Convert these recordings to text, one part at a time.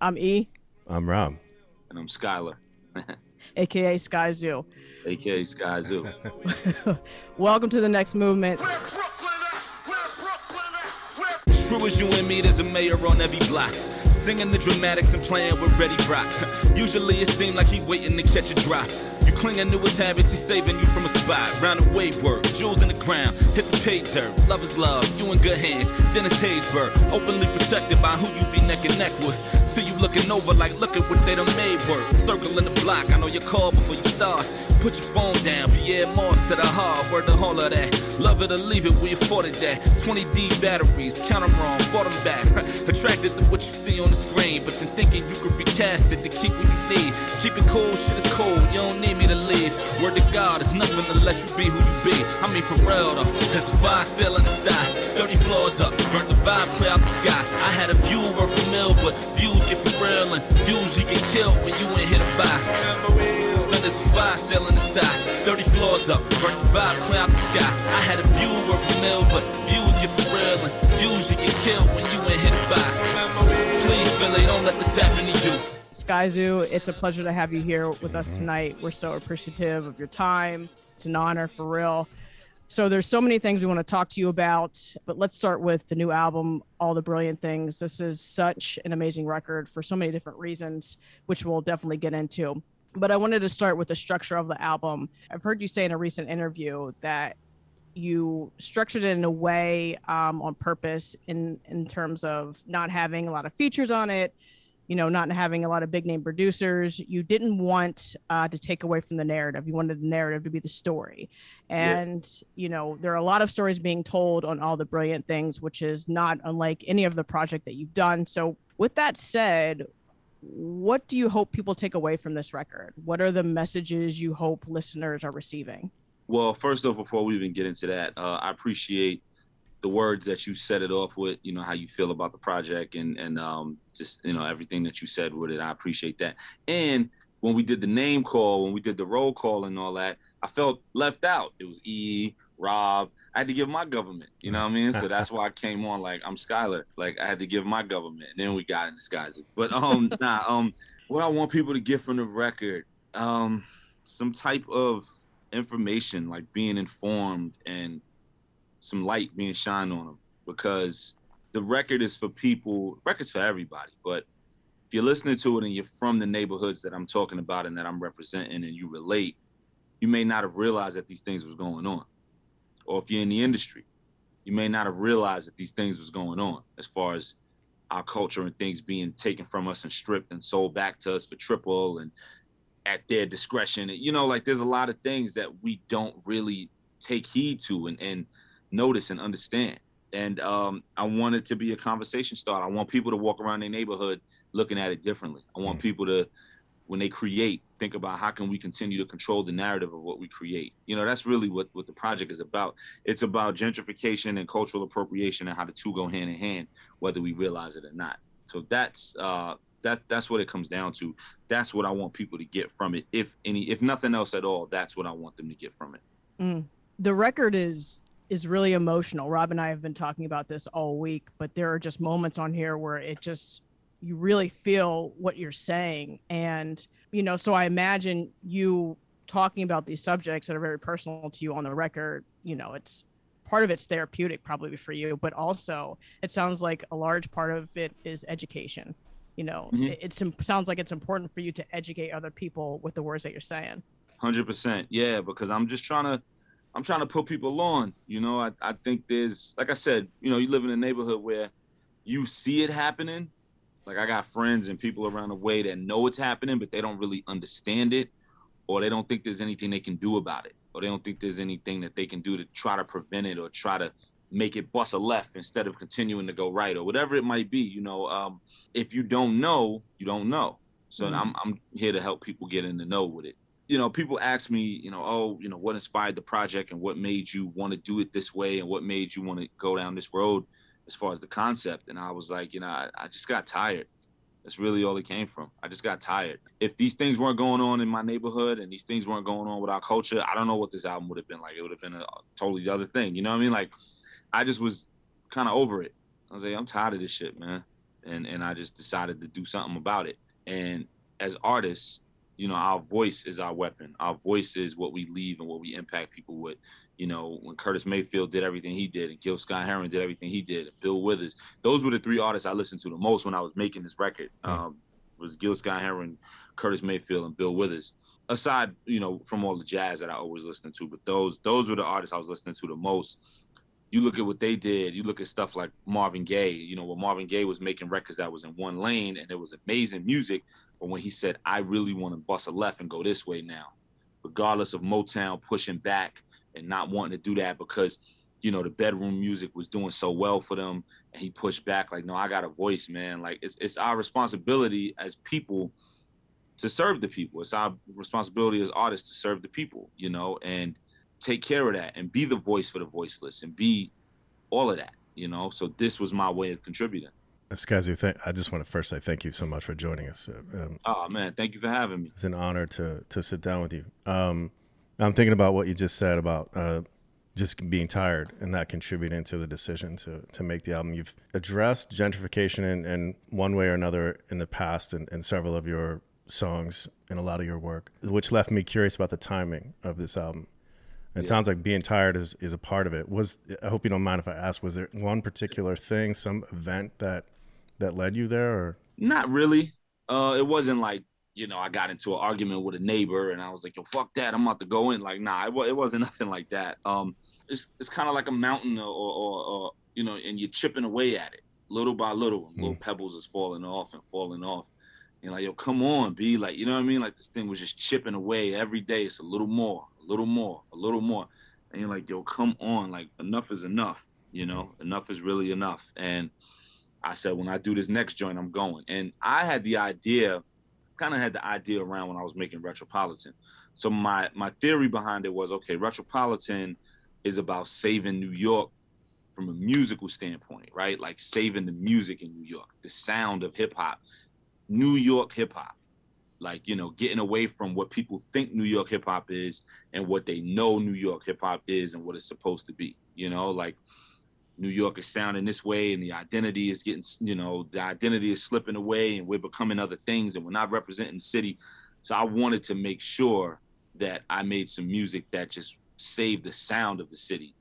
I'm E, I'm Rob. And I'm Skylar, aka Skyzoo. aka Skyzoo. Welcome to the next movement. True as you and me, there's a mayor on every block. Singing the dramatics and playing with Ready Rock. Usually it seemed like he waiting to catch a drop. You clinging to his habits, he's saving you from a spot. Round the way work, jewels in the ground, hit the pay dirt. Love is love, you in good hands. Dennis Haysbert, openly protected by who you be neck and neck with. See you looking over like, look at what they done made work. Circling the block, I know your call before you start. Put your phone down, Pierre Moss to the heart, word the whole of that. Love it or leave it, we afforded that. 20D batteries, count them wrong, bought them back. Attracted to what you see on the screen, but then thinking you could recast it to keep what you need. Keep it cool, shit is cold, you don't need me to leave. Word to God, it's nothing to let you be who you be. I mean, for real though, there's a fire in the sky. 30 floors up, burnt the vibe clear out the sky. I had a view worth a mill, but views get for real, and views you get killed when you ain't here to buy. Son, there's a fire still in the sky. 30 floors up, burnt the vibe clear out the sky. I had a view worth a mill, but views get for real, and views you get killed when you ain't to buy. Please, Philly, don't let this happen to you. Skyzoo, it's a pleasure to have you here with us tonight. We're so appreciative of your time. It's an honor for real. So there's so many things we want to talk to you about, but let's start with the new album, All the Brilliant Things. This is such an amazing record for so many different reasons, which we'll definitely get into. But I wanted to start with the structure of the album. I've heard you say in a recent interview that you structured it in a way um, on purpose in in terms of not having a lot of features on it you know not having a lot of big name producers you didn't want uh, to take away from the narrative you wanted the narrative to be the story and yeah. you know there are a lot of stories being told on all the brilliant things which is not unlike any of the project that you've done so with that said what do you hope people take away from this record what are the messages you hope listeners are receiving well, first off, before we even get into that, uh, I appreciate the words that you set it off with. You know how you feel about the project and and um, just you know everything that you said with it. I appreciate that. And when we did the name call, when we did the roll call and all that, I felt left out. It was E, Rob. I had to give my government. You know what I mean? So that's why I came on like I'm Skylar. Like I had to give my government. And then we got in disguise. But um, nah. Um, what I want people to get from the record, um, some type of information, like being informed and some light being shined on them because the record is for people, record's for everybody. But if you're listening to it and you're from the neighborhoods that I'm talking about and that I'm representing and you relate, you may not have realized that these things was going on. Or if you're in the industry, you may not have realized that these things was going on as far as our culture and things being taken from us and stripped and sold back to us for triple and at their discretion. You know, like there's a lot of things that we don't really take heed to and, and notice and understand. And um, I want it to be a conversation starter. I want people to walk around their neighborhood looking at it differently. I want mm. people to, when they create, think about how can we continue to control the narrative of what we create. You know, that's really what, what the project is about. It's about gentrification and cultural appropriation and how the two go hand in hand, whether we realize it or not. So that's uh, that that's what it comes down to. That's what I want people to get from it. If any, if nothing else at all, that's what I want them to get from it. Mm. The record is is really emotional. Rob and I have been talking about this all week, but there are just moments on here where it just you really feel what you're saying, and you know. So I imagine you talking about these subjects that are very personal to you on the record. You know, it's part of it's therapeutic probably for you, but also it sounds like a large part of it is education you know mm-hmm. it, it sounds like it's important for you to educate other people with the words that you're saying 100% yeah because i'm just trying to i'm trying to put people on you know I, I think there's like i said you know you live in a neighborhood where you see it happening like i got friends and people around the way that know it's happening but they don't really understand it or they don't think there's anything they can do about it or they don't think there's anything that they can do to try to prevent it or try to make it bust a left instead of continuing to go right or whatever it might be you know um, if you don't know you don't know. So mm-hmm. I'm, I'm here to help people get in the know with it. You know people ask me you know oh you know what inspired the project and what made you want to do it this way and what made you want to go down this road as far as the concept and i was like you know I, I just got tired that's really all it came from. I just got tired. If these things weren't going on in my neighborhood and these things weren't going on with our culture, I don't know what this album would have been like. It would have been a totally other thing. You know what I mean? Like I just was kind of over it. I was like, I'm tired of this shit, man. and and I just decided to do something about it. And as artists, you know, our voice is our weapon. Our voice is what we leave and what we impact people with. You know, when Curtis Mayfield did everything he did, and Gil Scott Heron did everything he did, and Bill Withers, those were the three artists I listened to the most when I was making this record. Um, was Gil Scott Heron, Curtis Mayfield, and Bill Withers. Aside, you know, from all the jazz that I always listened to, but those those were the artists I was listening to the most you look at what they did. You look at stuff like Marvin Gaye. You know, when Marvin Gaye was making records that was in one lane and it was amazing music, but when he said, "I really want to bust a left and go this way now," regardless of Motown pushing back and not wanting to do that because, you know, the bedroom music was doing so well for them, and he pushed back like, "No, I got a voice, man. Like it's it's our responsibility as people." To serve the people, it's our responsibility as artists to serve the people, you know, and take care of that and be the voice for the voiceless and be all of that, you know. So this was my way of contributing. Skyzoo, th- I just want to first say thank you so much for joining us. Um, oh man, thank you for having me. It's an honor to to sit down with you. Um, I'm thinking about what you just said about uh, just being tired and that contributing to the decision to to make the album. You've addressed gentrification in, in one way or another in the past in, in several of your songs and a lot of your work, which left me curious about the timing of this album. It yeah. sounds like being tired is, is a part of it. Was I hope you don't mind if I ask, was there one particular thing, some event that that led you there or not really? Uh it wasn't like, you know, I got into an argument with a neighbor and I was like, yo, fuck that, I'm about to go in. Like, nah, it, it wasn't nothing like that. Um it's it's kind of like a mountain or, or, or, you know, and you're chipping away at it little by little. Mm. Little pebbles is falling off and falling off. And like, yo, come on, be like, you know what I mean? Like this thing was just chipping away every day. It's a little more, a little more, a little more. And you're like, yo, come on, like enough is enough, you know, mm-hmm. enough is really enough. And I said, when I do this next joint, I'm going. And I had the idea, kind of had the idea around when I was making Retropolitan. So my my theory behind it was, okay, Retropolitan is about saving New York from a musical standpoint, right? Like saving the music in New York, the sound of hip hop, New York hip hop like you know getting away from what people think new york hip hop is and what they know new york hip hop is and what it's supposed to be you know like new york is sounding this way and the identity is getting you know the identity is slipping away and we're becoming other things and we're not representing the city so i wanted to make sure that i made some music that just saved the sound of the city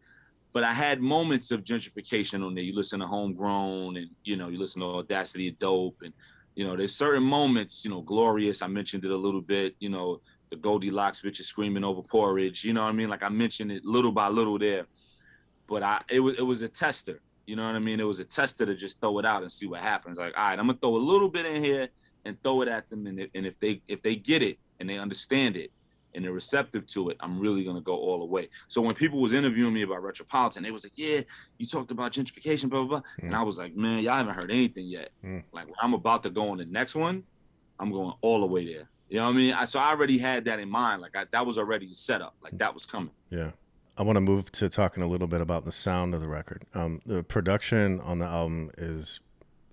but I had moments of gentrification on there. You listen to Homegrown, and you know, you listen to Audacity of Dope, and you know, there's certain moments, you know, glorious. I mentioned it a little bit, you know, the Goldilocks bitches screaming over porridge. You know what I mean? Like I mentioned it little by little there. But I it was it was a tester. You know what I mean? It was a tester to just throw it out and see what happens. Like, all right, I'm gonna throw a little bit in here and throw it at them, and if, and if they if they get it and they understand it, and they're receptive to it, I'm really gonna go all the way. So when people was interviewing me about Retropolitan, they was like, "Yeah, you talked about gentrification, blah blah blah," mm. and I was like, "Man, y'all haven't heard anything yet. Mm. Like I'm about to go on the next one, I'm going all the way there. You know what I mean? I, so I already had that in mind. Like I, that was already set up. Like that was coming. Yeah. I want to move to talking a little bit about the sound of the record. Um, the production on the album is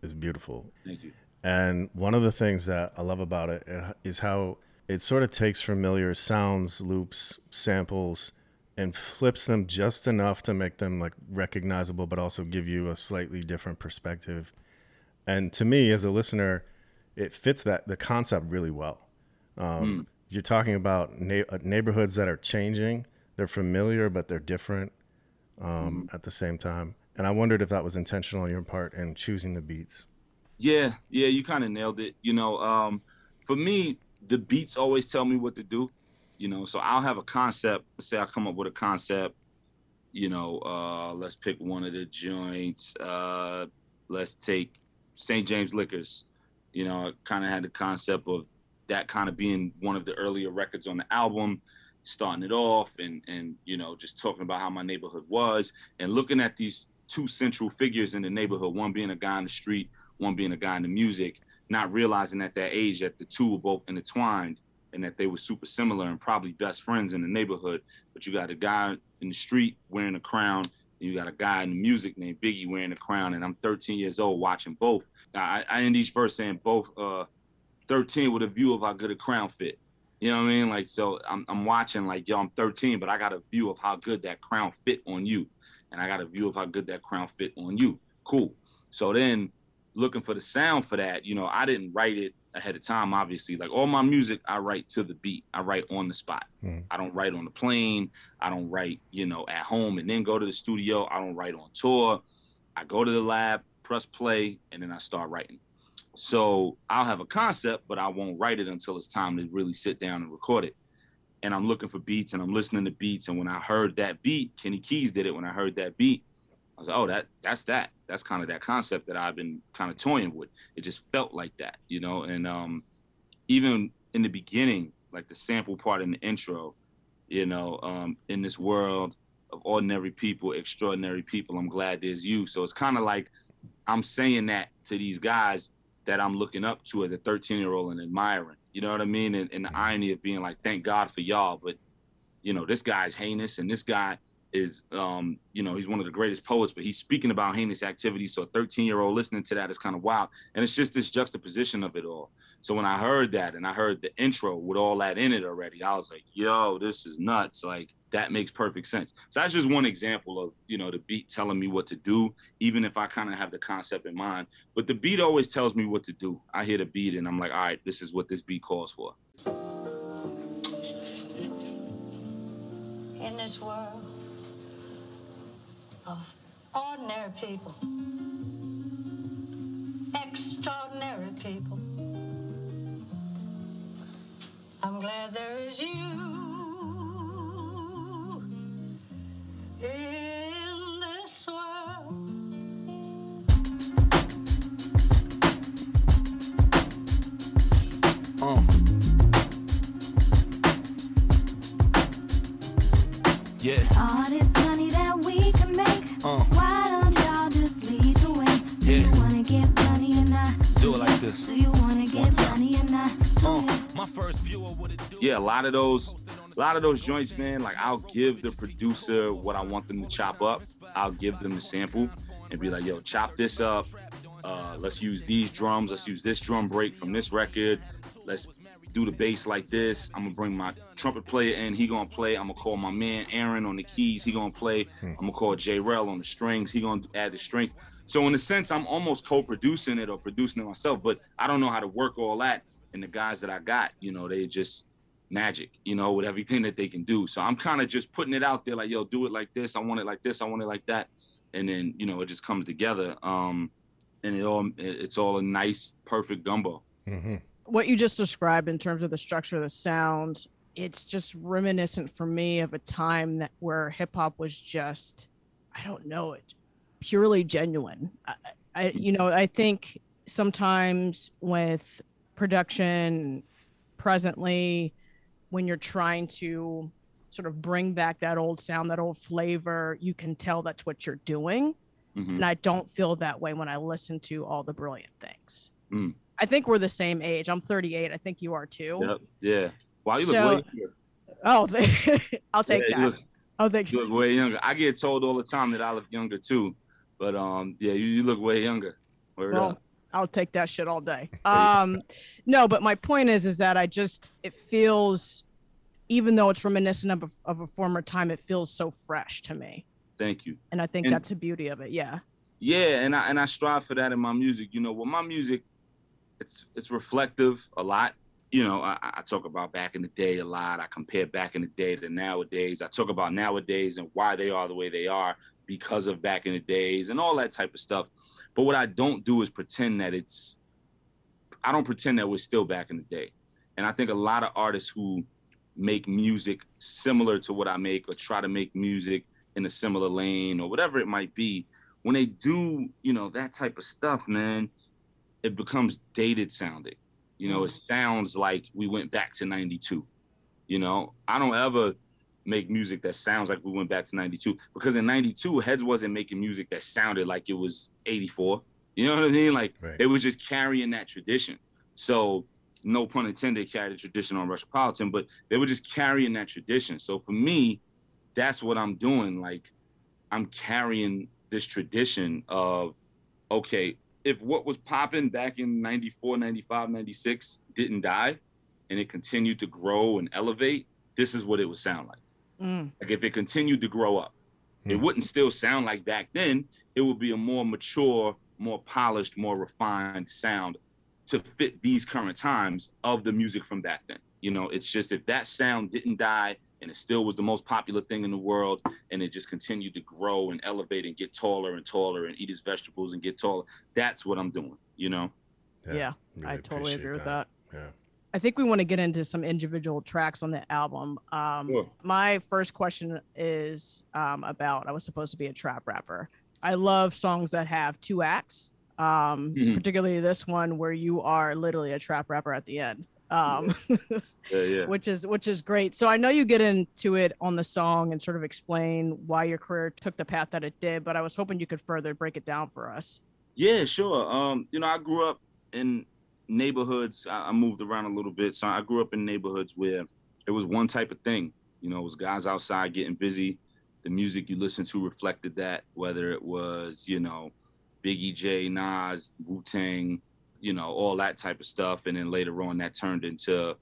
is beautiful. Thank you. And one of the things that I love about it is how it sort of takes familiar sounds, loops, samples, and flips them just enough to make them like recognizable, but also give you a slightly different perspective. And to me, as a listener, it fits that the concept really well. Um, mm. You're talking about na- uh, neighborhoods that are changing. They're familiar, but they're different um, mm. at the same time. And I wondered if that was intentional on your part in choosing the beats. Yeah, yeah, you kind of nailed it. You know, um, for me, the beats always tell me what to do, you know. So I'll have a concept. Say I come up with a concept. You know, uh, let's pick one of the joints. Uh, let's take St. James Liquors. You know, I kind of had the concept of that kind of being one of the earlier records on the album, starting it off and and you know just talking about how my neighborhood was and looking at these two central figures in the neighborhood, one being a guy in the street, one being a guy in the music, not realizing at that age that the two were both intertwined and that they were super similar and probably best friends in the neighborhood. But you got a guy in the street wearing a crown, and you got a guy in the music named Biggie wearing a crown, and I'm 13 years old watching both. I, I end each verse saying both uh, 13 with a view of how good a crown fit. You know what I mean? Like, so I'm, I'm watching like, yo, I'm 13, but I got a view of how good that crown fit on you. And I got a view of how good that crown fit on you. Cool. So then looking for the sound for that, you know, I didn't write it ahead of time, obviously. Like all my music, I write to the beat. I write on the spot. Mm. I don't write on the plane. I don't write, you know, at home and then go to the studio. I don't write on tour. I go to the lab, press play, and then I start writing. So I'll have a concept, but I won't write it until it's time to really sit down and record it. And I'm looking for beats and I'm listening to beats. And when I heard that beat, Kenny Keys did it. When I heard that beat, I was like, oh, that that's that. That's kind of that concept that I've been kind of toying with. It just felt like that, you know. And um, even in the beginning, like the sample part in the intro, you know, um, in this world of ordinary people, extraordinary people, I'm glad there's you. So it's kind of like I'm saying that to these guys that I'm looking up to as a 13 year old and admiring. You know what I mean? And, and the irony of being like, thank God for y'all, but you know, this guy's heinous and this guy is um, you know, he's one of the greatest poets, but he's speaking about heinous activity. So a 13 year old listening to that is kind of wild. And it's just this juxtaposition of it all. So when I heard that and I heard the intro with all that in it already, I was like, yo, this is nuts. Like that makes perfect sense. So that's just one example of, you know, the beat telling me what to do, even if I kind of have the concept in mind. But the beat always tells me what to do. I hear the beat and I'm like, all right, this is what this beat calls for. In this world, of ordinary people, extraordinary people. I'm glad there is you in this world. Uh. Yeah. All this money that we can make. Uh. Why don't y'all just lead the way? Do yeah. you wanna get money or not? Do it like this. Do you My first view of what it do. Yeah, a lot of those a lot of those joints, man, like I'll give the producer what I want them to chop up. I'll give them the sample and be like, yo, chop this up. Uh, let's use these drums. Let's use this drum break from this record. Let's do the bass like this. I'm gonna bring my trumpet player in. He gonna play. I'm gonna call my man Aaron on the keys. He gonna play. Hmm. I'm gonna call J Rel on the strings. He gonna add the strings. So in a sense, I'm almost co-producing it or producing it myself. But I don't know how to work all that. And the guys that I got, you know, they just magic, you know, with everything that they can do. So I'm kind of just putting it out there, like, yo, do it like this. I want it like this. I want it like that. And then, you know, it just comes together. Um, and it all it's all a nice, perfect gumbo. Mm-hmm what you just described in terms of the structure of the sound, it's just reminiscent for me of a time that where hip hop was just, I don't know, it purely genuine. I, I, you know, I think sometimes with production presently, when you're trying to sort of bring back that old sound, that old flavor, you can tell that's what you're doing. Mm-hmm. And I don't feel that way when I listen to all the brilliant things. Mm. I think we're the same age. I'm 38. I think you are too. Yep. Yeah. Wow, you so, look way younger. Oh, I'll take yeah, that. Look, oh, thank you. You look way younger. I get told all the time that I look younger too, but um, yeah, you, you look way younger. Word well, up. I'll take that shit all day. Um, no, but my point is, is that I just it feels, even though it's reminiscent of a, of a former time, it feels so fresh to me. Thank you. And I think and, that's the beauty of it. Yeah. Yeah, and I and I strive for that in my music. You know, well, my music it's it's reflective a lot. You know, I, I, talk about back in the day a lot. I compare back in the day to nowadays. I talk about nowadays and why they are the way they are because of back in the days and all that type of stuff. But what I don't do is pretend that it's. I don't pretend that we're still back in the day, and I think a lot of artists who make music similar to what I make or try to make music in a similar lane or whatever it might be, when they do, you know, that type of stuff, man, it becomes dated sounding. You know, it mm. sounds like we went back to 92. You know, I don't ever make music that sounds like we went back to 92 because in 92 heads wasn't making music that sounded like it was 84 you know what i mean? Like right. they was just carrying that tradition. So no pun intended carry the tradition on Retropolitan, but they were just carrying that tradition. So for me that's what i'm doing. Like i'm carrying this tradition of okay if what was popping back in 94, 95, 96 didn't die and it continued to grow and elevate, this is what it would sound like. Mm. Like if it continued to grow up, mm. it wouldn't still sound like back then. It would be a more mature, more polished, more refined sound to fit these current times of the music from back then. You know, it's just if that sound didn't die and it still was the most popular thing in the world and it just continued to grow and elevate and get taller and taller and eat its vegetables and get taller, that's what I'm doing, you know? Yeah, really I totally appreciate agree with that. Yeah. I think we want to get into some individual tracks on the album. Um, Sure. My first question is um, about I was supposed to be a trap rapper. I love songs that have two acts, um, Mhm. particularly this one where you are literally a trap rapper at the end, um, Yeah, yeah. which is which is great. So I know you get into it on the song and sort of explain why your career took the path that it did, but I was hoping you could further break it down for us. Yeah, sure. Um, you know, I grew up in neighborhoods. I, moved around a little bit, so I grew up in neighborhoods where it was one type of thing. You know, it was guys outside getting busy. The music you listened to reflected that, whether it was, you know, Biggie J, Nas, Wu Tang, you know, all that type of stuff. And then later on, that turned into,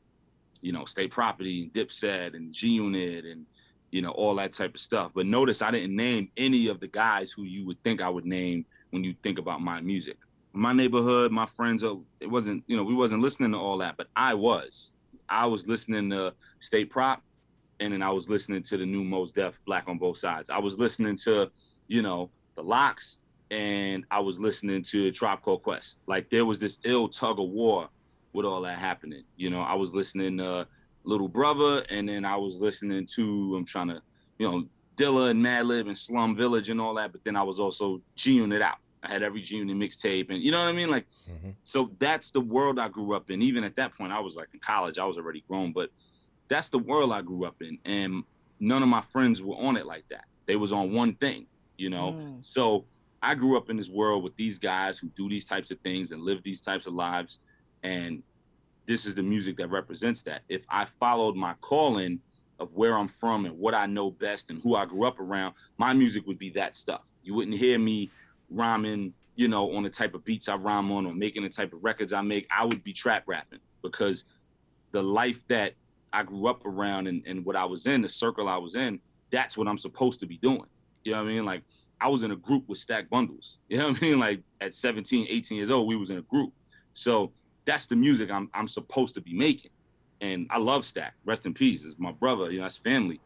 you know, State Property and Dipset and G Unit and, you know, all that type of stuff. But notice I didn't name any of the guys who you would think I would name when you think about my music. My neighborhood, my friends, uh, it wasn't, you know, we wasn't listening to all that, but I was. I was listening to State Prop, and then I was listening to the new Mos Def Black on Both Sides. I was listening to, you know, the Lox, and I was listening to Tribe Called Quest. Like there was this ill tug of war with all that happening. You know, I was listening to Little Brother, and then I was listening to I'm trying to, you know, Dilla and Madlib and Slum Village and all that. But then I was also G Unit out. I had every G Unit mixtape, and you know what I mean. Like, Mhm. so that's the world I grew up in. Even at that point, I was like in college. I was already grown, but that's the world I grew up in, and none of my friends were on it like that. They was on one thing, you know. Mm. So I grew up in this world with these guys who do these types of things and live these types of lives. And this is the music that represents that. If I followed my calling of where I'm from and what I know best and who I grew up around, my music would be that stuff. You wouldn't hear me rhyming, you know, on the type of beats I rhyme on or making the type of records I make. I would be trap rapping because the life that I grew up around and, and what I was in, the circle I was in, that's what I'm supposed to be doing. You know what I mean? Like I was in a group with Stack Bundles. You know what I mean? Like at 17, 18 years old, we was in a group. So that's the music I'm I'm supposed to be making. And I love Stack. Rest in peace. It's my brother, you know, that's family.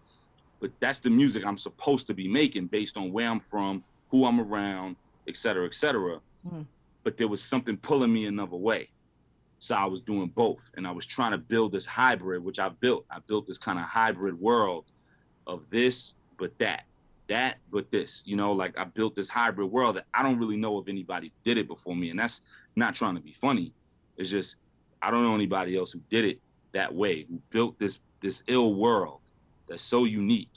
But that's the music I'm supposed to be making based on where I'm from, who I'm around, et cetera, et cetera. Mhm. But there was something pulling me another way. So I was doing both. And I was trying to build this hybrid, which I built. I built this kind of hybrid world of this, but that, that, but this. You know, like I built this hybrid world that I don't really know if anybody did it before me. And that's not trying to be funny. It's just I don't know anybody else who did it that way, who built this this ill world that's so unique.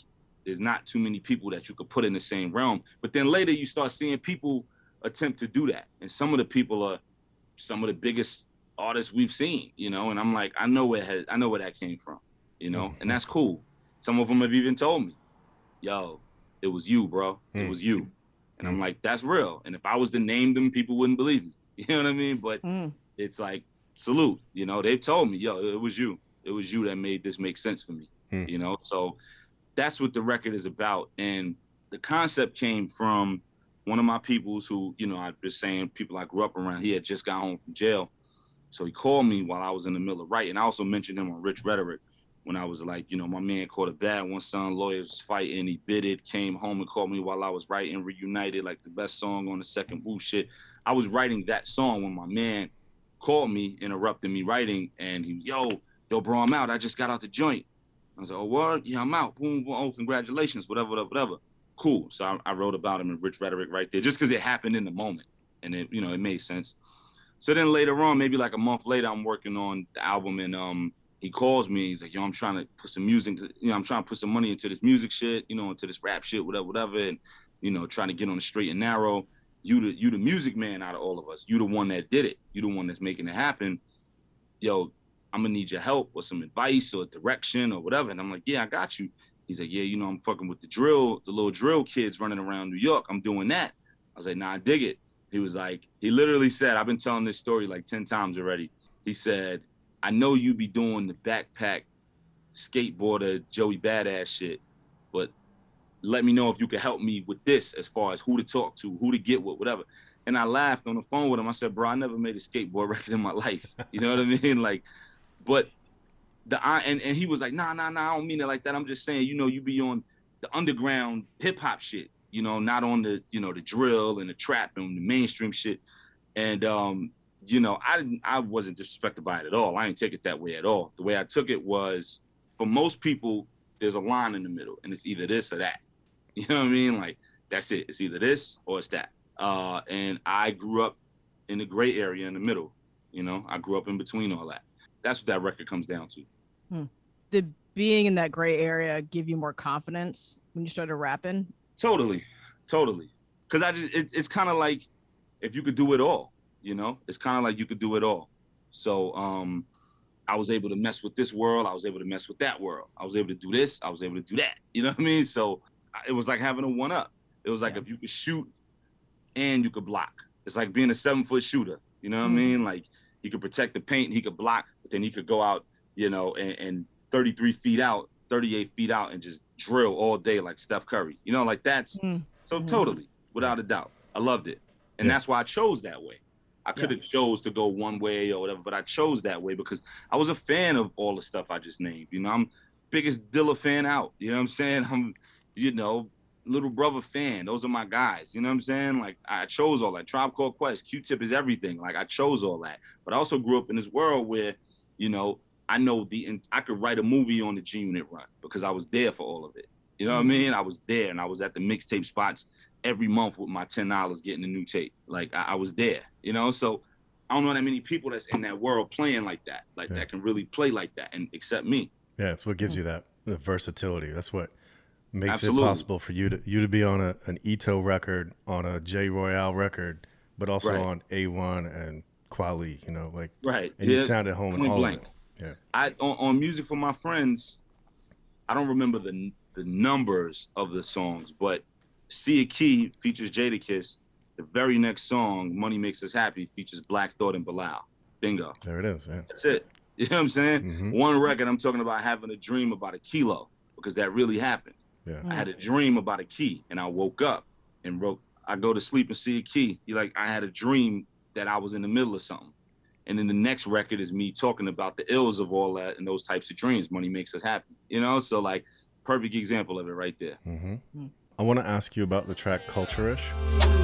There's not too many people that you could put in the same realm. But then later you start seeing people attempt to do that. And some of the people are some of the biggest artists we've seen, you know, and I'm like, I know where has, I know where that came from, you know, and that's cool. Some of them have even told me, yo, it was you, bro. It Mm. was you. And I'm like, that's real. And if I was to name them, people wouldn't believe me. You know what I mean? But Mm. it's like salute. You know, they've told me, yo, it was you. It was you that made this make sense for me. Hmm. You know, so that's what the record is about. And the concept came from one of my peoples who, you know, I was saying people I grew up around. He had just got home from jail. So he called me while I was in the middle of writing. I also mentioned him on Rich Rhetoric when I was like, you know, my man caught a bad one son, lawyers was fighting, he bid it, came home and called me while I was writing Reunited, like the best song on the second Wu shit. I was writing that song when my man called me, interrupted me writing, and he, yo, yo, bro, I'm out. I just got out the joint. I was like, oh, what? Yeah, I'm out. Boom, boom. Oh, congratulations. Whatever, whatever, whatever. Cool. So I, I wrote about him in Rich Rhetoric right there, just because it happened in the moment, and it, you know, it made sense. So then later on, maybe like a month later, I'm working on the album, and um, he calls me. He's like, yo, I'm trying to put some music, you know, I'm trying to put some money into this music shit, you know, into this rap shit, whatever, whatever, and you know, trying to get on the straight and narrow. You the you the music man out of all of us. You the one that did it. You the one that's making it happen. Yo, I'm gonna need your help or some advice or direction or whatever. And I'm like, yeah, I got you. He's like, yeah, you know, I'm fucking with the drill, the little drill kids running around New York. I'm doing that. I was like, nah, I dig it. He was like, he literally said, I've been telling this story like 10 times already. He said, I know you be doing the backpack skateboarder Joey Badass shit, but let me know if you can help me with this as far as who to talk to, who to get with, whatever. And I laughed on the phone with him. I said, "Bro, I never made a skateboard record in my life." You know what I mean? Like, but the I and, and he was like, "Nah, nah, nah, I don't mean it like that. I'm just saying, you know, you be on the underground hip hop shit, you know, not on the you know the drill and the trap and the mainstream shit." And um, you know, I didn't, I wasn't disrespected by it at all. I didn't take it that way at all. The way I took it was, for most people, there's a line in the middle, and it's either this or that. You know what I mean? Like that's it. It's either this or it's that. Uh, and I grew up in the gray area in the middle. You know, I grew up in between all that. That's what that record comes down to. Did being in that gray area give you more confidence when you started rapping? Totally, totally. Because I just, it, it's kind of like if you could do it all. You know, it's kind of like you could do it all. So um, I was able to mess with this world. I was able to mess with that world. I was able to do this. I was able to do that. You know what I mean? So it was like having a one up. It was like Yeah. if you could shoot and you could block. It's like being a seven foot shooter. You know what Mhm. I mean? Like he could protect the paint, he could block, then he could go out, you know, and, and 33 feet out, 38 feet out, and just drill all day like Steph Curry. You know, like that's Mm. so Mhm. totally, without a doubt. I loved it. And Yeah. that's why I chose that way. I could have chose to go one way or whatever, but I chose that way because I was a fan of all the stuff I just named. You know, I'm biggest Dilla fan out. You know what I'm saying? I'm, you know, little brother fan. Those are my guys. You know what I'm saying? Like I chose all that. Tribe Called Quest, Q-Tip is everything. Like I chose all that. But I also grew up in this world where, you know, I know the I could write a movie on the G Unit run because I was there for all of it. You know what I mm-hmm. mean? I was there and I was at the mixtape spots every month with my ten dollars getting a new tape. Like I, I was there, you know. So I don't know that many people that's in that world playing like that, like Yeah. that can really play like that, and except me. Yeah, it's what gives you mm. that the versatility. That's what makes Absolutely. it possible for you to you to be on a, an Ito record, on a J Royale record, but also Right. on A1 and Quali. You know, like Right. and you Yeah. sound at home in all blank. Yeah, I on, on music for my friends, I don't remember the the numbers of the songs, but See a Key features Jadakiss. The very next song, Money Makes Us Happy, features Black Thought and Bilal. Bingo. there it is. Yeah, That's it. You know what I'm saying? Mhm. One record, I'm talking about having a dream about a kilo because that really happened. yeah. I had a dream about a key, and I woke up and wrote. I go to sleep and see a key. You like I had a dream that I was in the middle of something, and then the next record is me talking about the ills of all that and those types of dreams. Money makes us happy, you know. So like, perfect example of it right there. hmm Mm. I want to ask you about the track Culture-ish.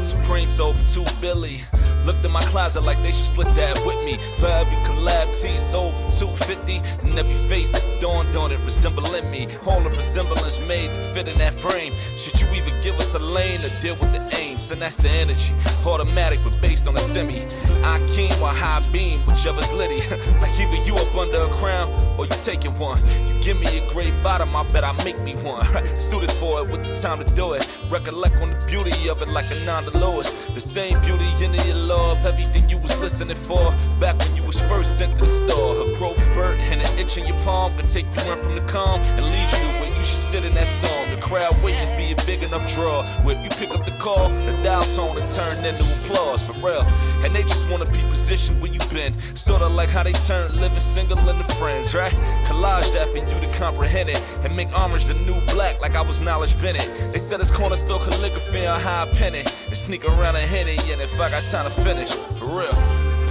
Supreme sold for two Billy. Looked in my closet like they should split that with me. For every collab T sold for 250. And every face dawned on it resembling me. All the resemblance made to fit in that frame. Should you even give us a lane or deal with the aims? And that's the energy. Automatic but based on a semi. I keen while high beam, whichever's litty. like either you up under a crown or you taking one. You give me a great bottom, I bet I make me one. Suited for it with the time to do it. Recollect on the beauty of it like a non Lewis. The same beauty in your love, everything you was listening for. Back when you was first sent to A growth spurt and an itch in your palm can take you in from the calm and lead you to where you should sit in that storm. The crowd waiting be a big enough draw. Where if you pick up the call, the dial tone will turn into applause for real. And they just wanna be positioned where you been. Sorta like how they turned living single into friends, right? Collage that for you to comprehend it and make homage the new black like I was Knowledge Bennett. They said it's corner store calligraphy on how I pen it. And sneak around a henny, and if I got time to finish, for real,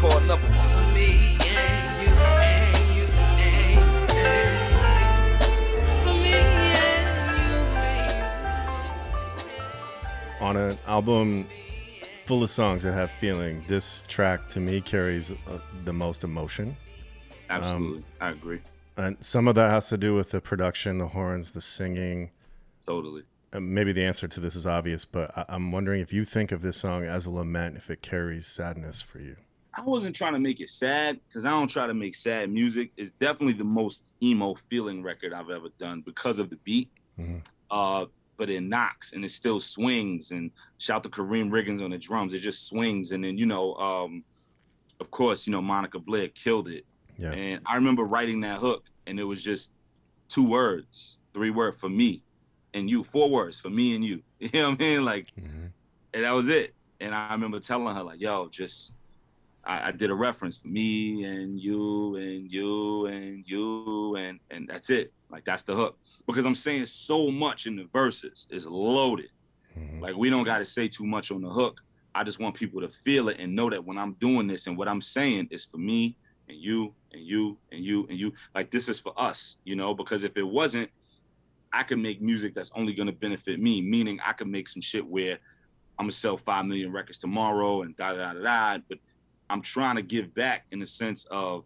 pour another one. On an album full of songs that have feeling, this track to me carries uh, the most emotion. Absolutely, I agree. And some of that has to do with the production, the horns, the singing. Totally. Uh, maybe the answer to this is obvious, but I- I'm wondering if you think of this song as a lament, if it carries sadness for you. I wasn't trying to make it sad because I don't try to make sad music. It's definitely the most emo feeling record I've ever done because of the beat. Mhm. Uh, but it knocks and it still swings. And shout to Karriem Riggins on the drums. It just swings. And then, you know, um, of course, you know, Monica Blaire killed it. Yeah. And I remember writing that hook and it was just two words, three words for me and you, four words for me and you. You know what I mean? Like, Mhm. and that was it. And I remember telling her like, "Yo, just I, I did a reference for me and you and you and you and and that's it. Like that's the hook because I'm saying so much in the verses is loaded. Mhm. Like we don't got to say too much on the hook. I just want people to feel it and know that when I'm doing this and what I'm saying is for me and you and you and you and you. Like this is for us, you know, because if it wasn't, I could make music that's only gonna benefit me, meaning I could make some shit where I'm gonna sell five million records tomorrow and da da da da. But I'm trying to give back in the sense of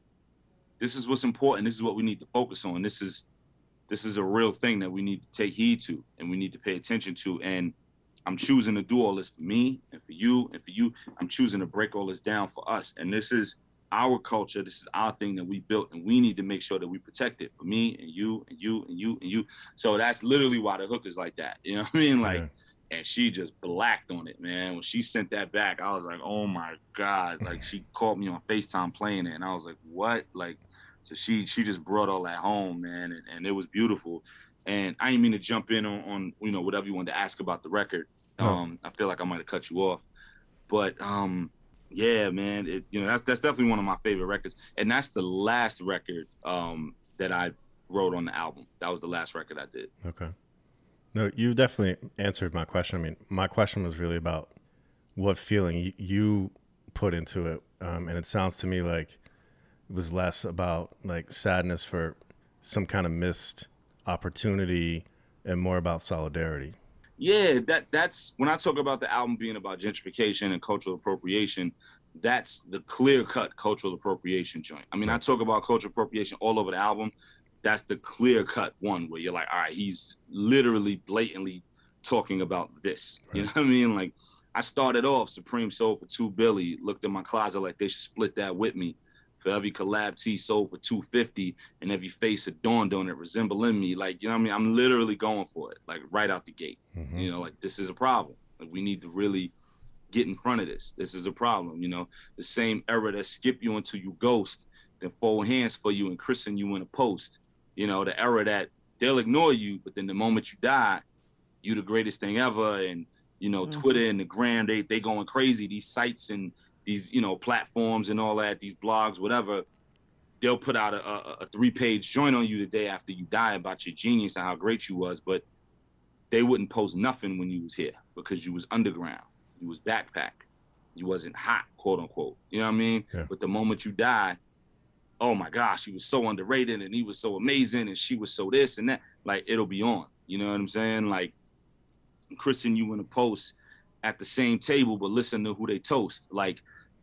this is what's important. This is what we need to focus on. This is this is a real thing that we need to take heed to and we need to pay attention to. And I'm choosing to do all this for me and for you and for you. I'm choosing to break all this down for us. And this is our culture. This is our thing that we built, and we need to make sure that we protect it for me and you and you and you and you. So that's literally why the hook is like that. You know what I mean? Like, Yeah. and she just blacked on it, man. When she sent that back, I was like, oh my god! Like she called me on Facetime playing it, and I was like, what? Like, so she she just brought all that home, man, and, and it was beautiful. And I didn't mean to jump in on, on you know whatever you wanted to ask about the record. No. Um, I feel like I might have cut you off, but um, yeah, man, it, you know that's that's definitely one of my favorite records, and that's the last record um, that I wrote on the album. That was the last record I did. Okay. No, you definitely answered my question. I mean, my question was really about what feeling you put into it, um, and it sounds to me like it was less about like sadness for some kind of missed opportunity, and more about solidarity. Yeah, that that's when I talk about the album being about gentrification and cultural appropriation. That's the clear cut cultural appropriation joint. I mean, I talk about cultural appropriation all over the album. That's the clear cut one where you're like, all right, he's literally blatantly talking about this. You know what I mean? Like, I started off Supreme sold for two Billy. Looked in my closet like they should split that with me. For every collab T sold for 250 and every face adorned on it resembling me. Like, you know what I mean? I'm literally going for it, like right out the gate. Mm-hmm. You know, like this is a problem. Like we need to really get in front of this. This is a problem. You know, the same era that skip you until you ghost, then fold hands for you and christen you in a post. You know, the era that they'll ignore you, but then the moment you die, you the greatest thing ever. And you know, mm-hmm. Twitter and the gram, they they going crazy. These sites and these you know platforms and all that, these blogs, whatever. They'll put out a, a, a three page joint on you the day after you die about your genius and how great you was, but they wouldn't post nothing when you was here because you was underground, you was backpack, you wasn't hot, quote unquote. You know what I mean? Yeah. But the moment you die, oh my gosh, he was so underrated and he was so amazing and she was so this and that. Like it'll be on. You know what I'm saying? Like christen you in a post at the same table, but listen to who they toast. Like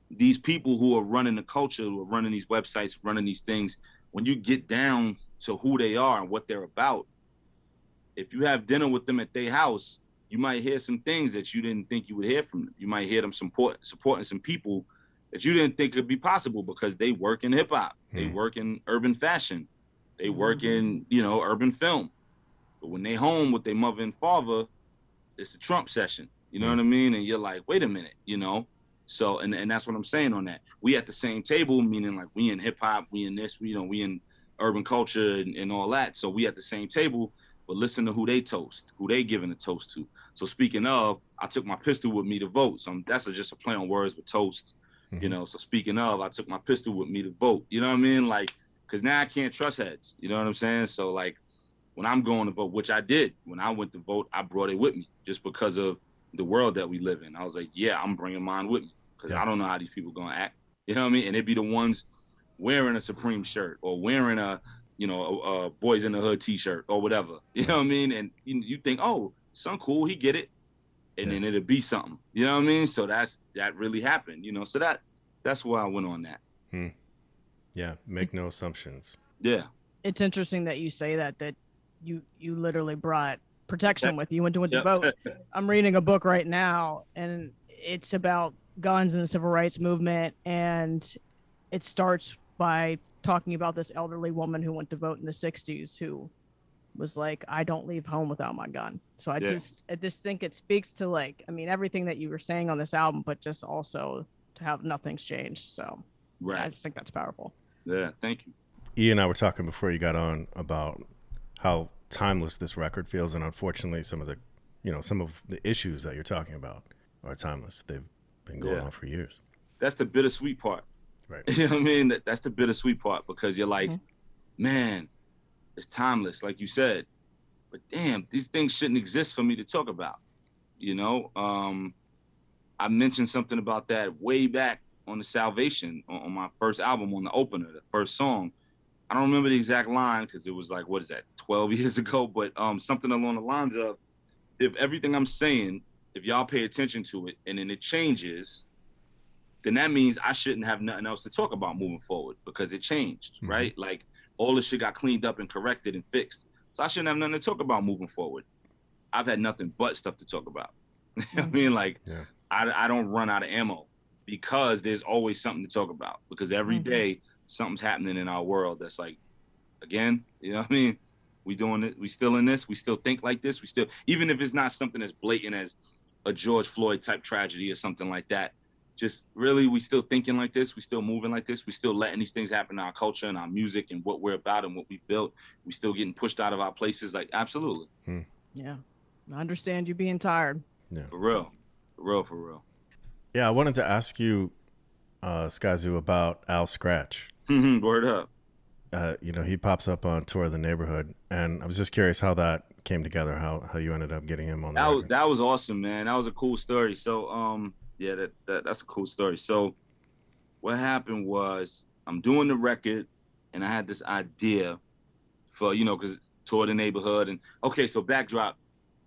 these people who are running the culture, who are running these websites, running these things, when you get down to who they are and what they're about, if you have dinner with them at their house, you might hear some things that you didn't think you would hear from them. You might hear them support supporting some people that you didn't think could be possible because they work in hip hop, they Hmm. work in urban fashion, they work in you know urban film. But when they home with their mother and father, it's a Trump session. You know what I mm-hmm. mean? And you're like, wait a minute, you know. So and and that's what I'm saying on that. We at the same table, meaning like we in hip hop, we in this, we you know, we in urban culture and, and all that. So we at the same table, but listen to who they toast, who they giving a toast to. So speaking of, I took my pistol with me to vote. So I'm- that's a, just a play on words with toast. You mm-hmm. know, so speaking of, I took my pistol with me to vote. You know what I mean? Like, cause now I can't trust heads. You know what I'm saying? So like, when I'm going to vote, which I did when I went to vote, I brought it with me just because of the world that we live in. I was like, yeah, I'm bringing mine with me because Yeah. I don't know how these people gonna act. You know what I mean? And it'd be the ones wearing a Supreme shirt or wearing a, you know, a, a Boys in the Hood T-shirt or whatever. You know what I mean? And you, you think, oh, son, cool, he get it, and Yeah. then it'll be something. You know what I mean? So that's that really happened. You know, so that that's why I went on that. Hmm. Yeah, make no assumptions. Yeah. It's interesting that you say that that you you literally brought protection with you when you went to Yep. vote. I'm reading a book right now, and it's about guns and the civil rights movement, and it starts by talking about this elderly woman who went to vote in the '60s, who was like, "I don't leave home without my gun." So I Yeah. just, I just think it speaks to like, I mean, everything that you were saying on this album, but just also to have nothing's changed. So I just think that's powerful. Yeah. Thank you. E and I were talking before you got on about how timeless this record feels, and unfortunately, some of the, you know, some of the issues that you're talking about are timeless. They've been going Yeah. on for years. That's the bittersweet part. Right. You know what I mean? That, that's the bittersweet part because you're like, Mhm. man, it's timeless, like you said. But damn, these things shouldn't exist for me to talk about. You know, um, I mentioned something about that way back on the Salvation on, on my first album on the opener, the first song. I don't remember the exact line because it was like what is that, 12 years ago, but um something along the lines of if everything I'm saying, if y'all pay attention to it and then it changes, then that means I shouldn't have nothing else to talk about moving forward because it changed, Mhm. right? Like all the shit got cleaned up and corrected and fixed. So I shouldn't have nothing to talk about moving forward. I've had nothing but stuff to talk about. You know I mean, like Yeah. I, I don't run out of ammo because there's always something to talk about. Because every Mhm. day something's happening in our world that's like, again, you know what I mean? We doing it. We still in this. We still think like this. We still, even if it's not something as blatant as a George Floyd type tragedy or something like that. Just really, we still thinking like this. We still moving like this. We still letting these things happen in our culture and our music and what we're about and what we built. We still getting pushed out of our places. Like absolutely, Yeah. I understand you being tired. Yeah, for real, for real, for real. Yeah, I wanted to ask you, uh, Skyzoo, about Al Skratch. Word up. Uh, you know, he pops up on tour of the neighborhood, and I was just curious how that came together, how how you ended up getting him on the that was, that was awesome, man. That was a cool story. So, um, yeah, that, that that's a cool story. So, what happened was I'm doing the record, and I had this idea for you know because tour of the neighborhood and okay, so backdrop,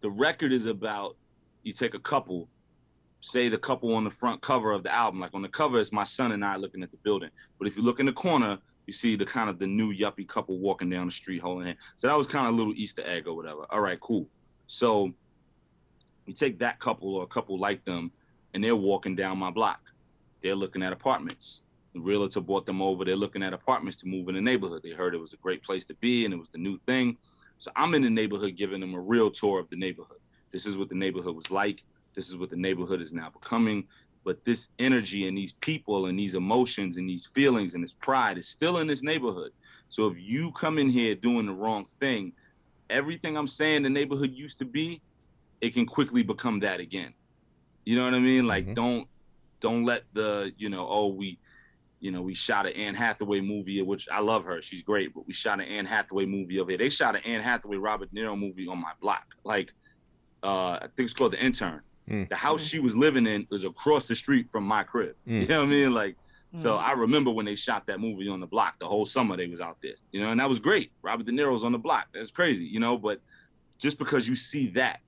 the record is about you take a couple, say the couple on the front cover of the album, like on the cover is my son and I looking at the building, but if you look in the corner. You see the kind of the new yuppie couple walking down the street holding hands. So that was kind of a little Easter egg or whatever. All right, cool. So you take that couple or a couple like them, and they're walking down my block. They're looking at apartments. The realtor brought them over. They're looking at apartments to move in the neighborhood. They heard it was a great place to be and it was the new thing. So I'm in the neighborhood giving them a real tour of the neighborhood. This is what the neighborhood was like. This is what the neighborhood is now becoming. But this energy and these people and these emotions and these feelings and this pride is still in this neighborhood. So if you come in here doing the wrong thing, everything I'm saying the neighborhood used to be, it can quickly become that again. You know what I mean? Like Mhm. don't don't let the, you know, oh we you know, we shot an Anne Hathaway movie, which I love her. She's great, but we shot an Anne Hathaway movie over here. They shot an Anne Hathaway Robert De Niro movie on my block. Like uh I think it's called The Intern. Mm. The house she was living in was across the street from my crib. Mm. You know what I mean? Like so Mm. I remember when they shot that movie on the block, the whole summer they was out there, you know, and that was great. Robert De Niro's on the block. That's crazy, you know, but just because you see that,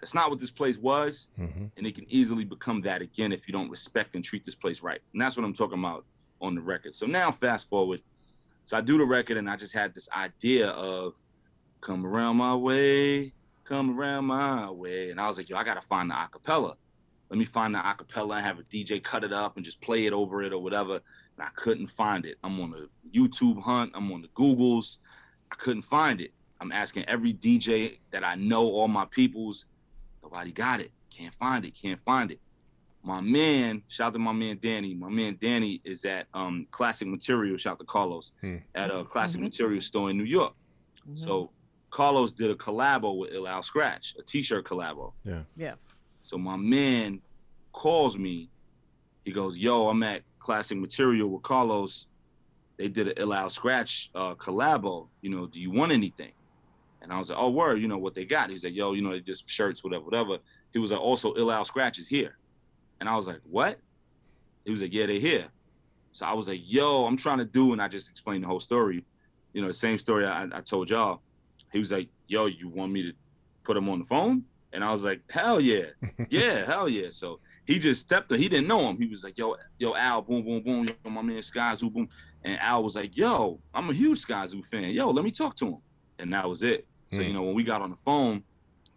that's not what this place was, hmm and it can easily become that again if you don't respect and treat this place right. And that's what I'm talking about on the record. So now fast forward. So I do the record and I just had this idea of come around my way, come around my way. And I was like, yo, I gotta find the acapella. Let me find the acapella and have a DJ cut it up and just play it over it or whatever. And I couldn't find it. I'm on the YouTube hunt, I'm on the Googles. I couldn't find it. I'm asking every DJ that I know, all my peoples. Nobody got it. Can't find it. Can't find it. My man, shout out to my man Danny. My man Danny is at um, Classic Material. Shout out to Carlos Hmm. at a Classic Mhm. Material store in New York. Mhm. So Carlos did a collabo with Ill Al Skratch, a T-shirt collabo. Yeah. Yeah. So my man calls me. He goes, "Yo, I'm at Classic Material with Carlos. They did an Ill Al Skratch uh, collabo. You know, do you want anything?" And I was like, "Oh, word. You know what they got?" He's like, "Yo, you know, they just shirts, whatever, whatever." He was like, "Also, Ill Al Skratch is here," and I was like, "What?" He was like, "Yeah, they're here." So I was like, "Yo, I'm trying to do," and I just explained the whole story. You know, the same story I, I told y'all. He was like, "Yo, you want me to put him on the phone?" And I was like, "Hell yeah, yeah, hell yeah." So he just stepped. Up. He didn't know him. He was like, "Yo, yo, Al, boom, boom, boom, yo, my man Skyzoo, boom." And Al was like, "Yo, I'm a huge Skyzoo fan. Yo, let me talk to him." And that was it. So Hmm. you know, when we got on the phone,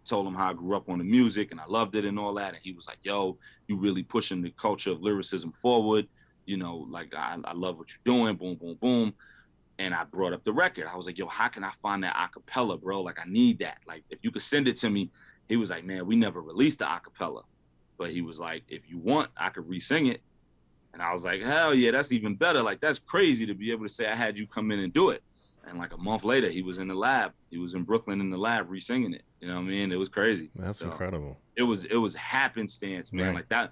told him how I grew up on the music and I loved it and all that, and he was like, "Yo, you really pushing the culture of lyricism forward." You know, like I, I love what you're doing. Boom, boom, boom. And I brought up the record. I was like, "Yo, how can I find that acapella, bro? Like, I need that. Like, if you could send it to me." He was like, "Man, we never released the acapella." but he was like, if you want, I could re-sing it. And I was like, hell yeah, that's even better. Like that's crazy to be able to say I had you come in and do it. And like a month later, he was in the lab. He was in Brooklyn in the lab re-singing it. You know what I mean? It was crazy. That's So, incredible. It was it was happenstance, man. Right. Like that.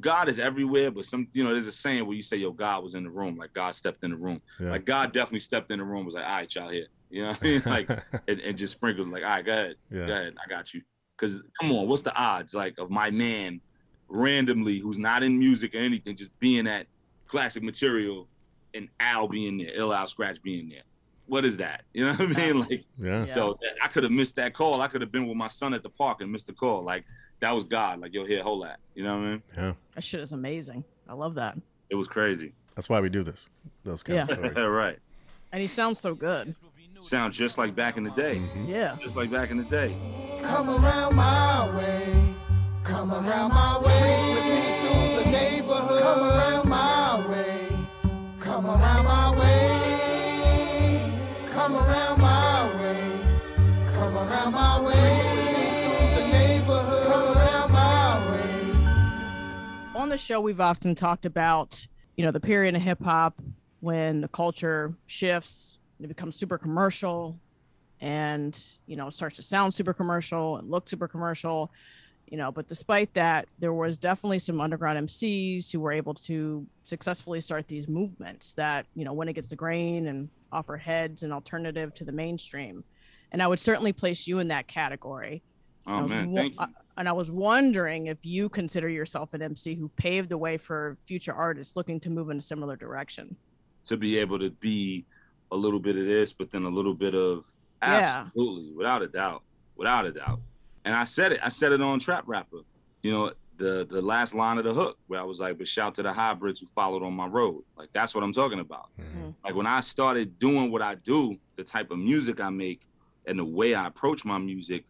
God is everywhere, but some you know, there's a saying where you say, yo, God was in the room, like God stepped in the room. Yeah. Like God definitely stepped in the room, was like, all right, y'all here. You know what I mean? Like and, and just sprinkled like, all right, go ahead. yeah. Go ahead, I got you. Because come on, what's the odds like of my man randomly who's not in music or anything, just being at classic material and Al being there, Ill Al Skratch being there. What is that? You know what I mean? Like, Yeah. Yeah. so that, I could have missed that call. I could have been with my son at the park and missed the call. Like, that was God. Like, yo, here, hold that. You know what I mean? Yeah. That shit is amazing. I love that. It was crazy. That's why we do this. Those kind of stories. right. And he sounds so good. Sound just like back in the day. Mm-hmm. Yeah. Just like back in the day. Come around my way. Come around my way. With me through the neighborhood. Come around my way. Come around my way. Come around my way. Come around my way. The show we've often talked about you know the period in hip hop when the culture shifts and it becomes super commercial and you know starts to sound super commercial and look super commercial you know but despite that there was definitely some underground mcs who were able to successfully start these movements that you know went against the grain and offer heads an alternative to the mainstream. And i would certainly place you in that category Oh was man, wo- thank you. And I was wondering if you consider yourself an MC who paved the way for future artists looking to move in a similar direction. to be able to be a little bit of this, but then a little bit of Yeah. absolutely, without a doubt, without a doubt. And I said it, I said it on Trap Rapper. You know, the the last line of the hook where I was like, "But shout to the hybrids who followed on my road." Like that's what I'm talking about. Mhm. Like when I started doing what I do, the type of music I make, and the way I approach my music,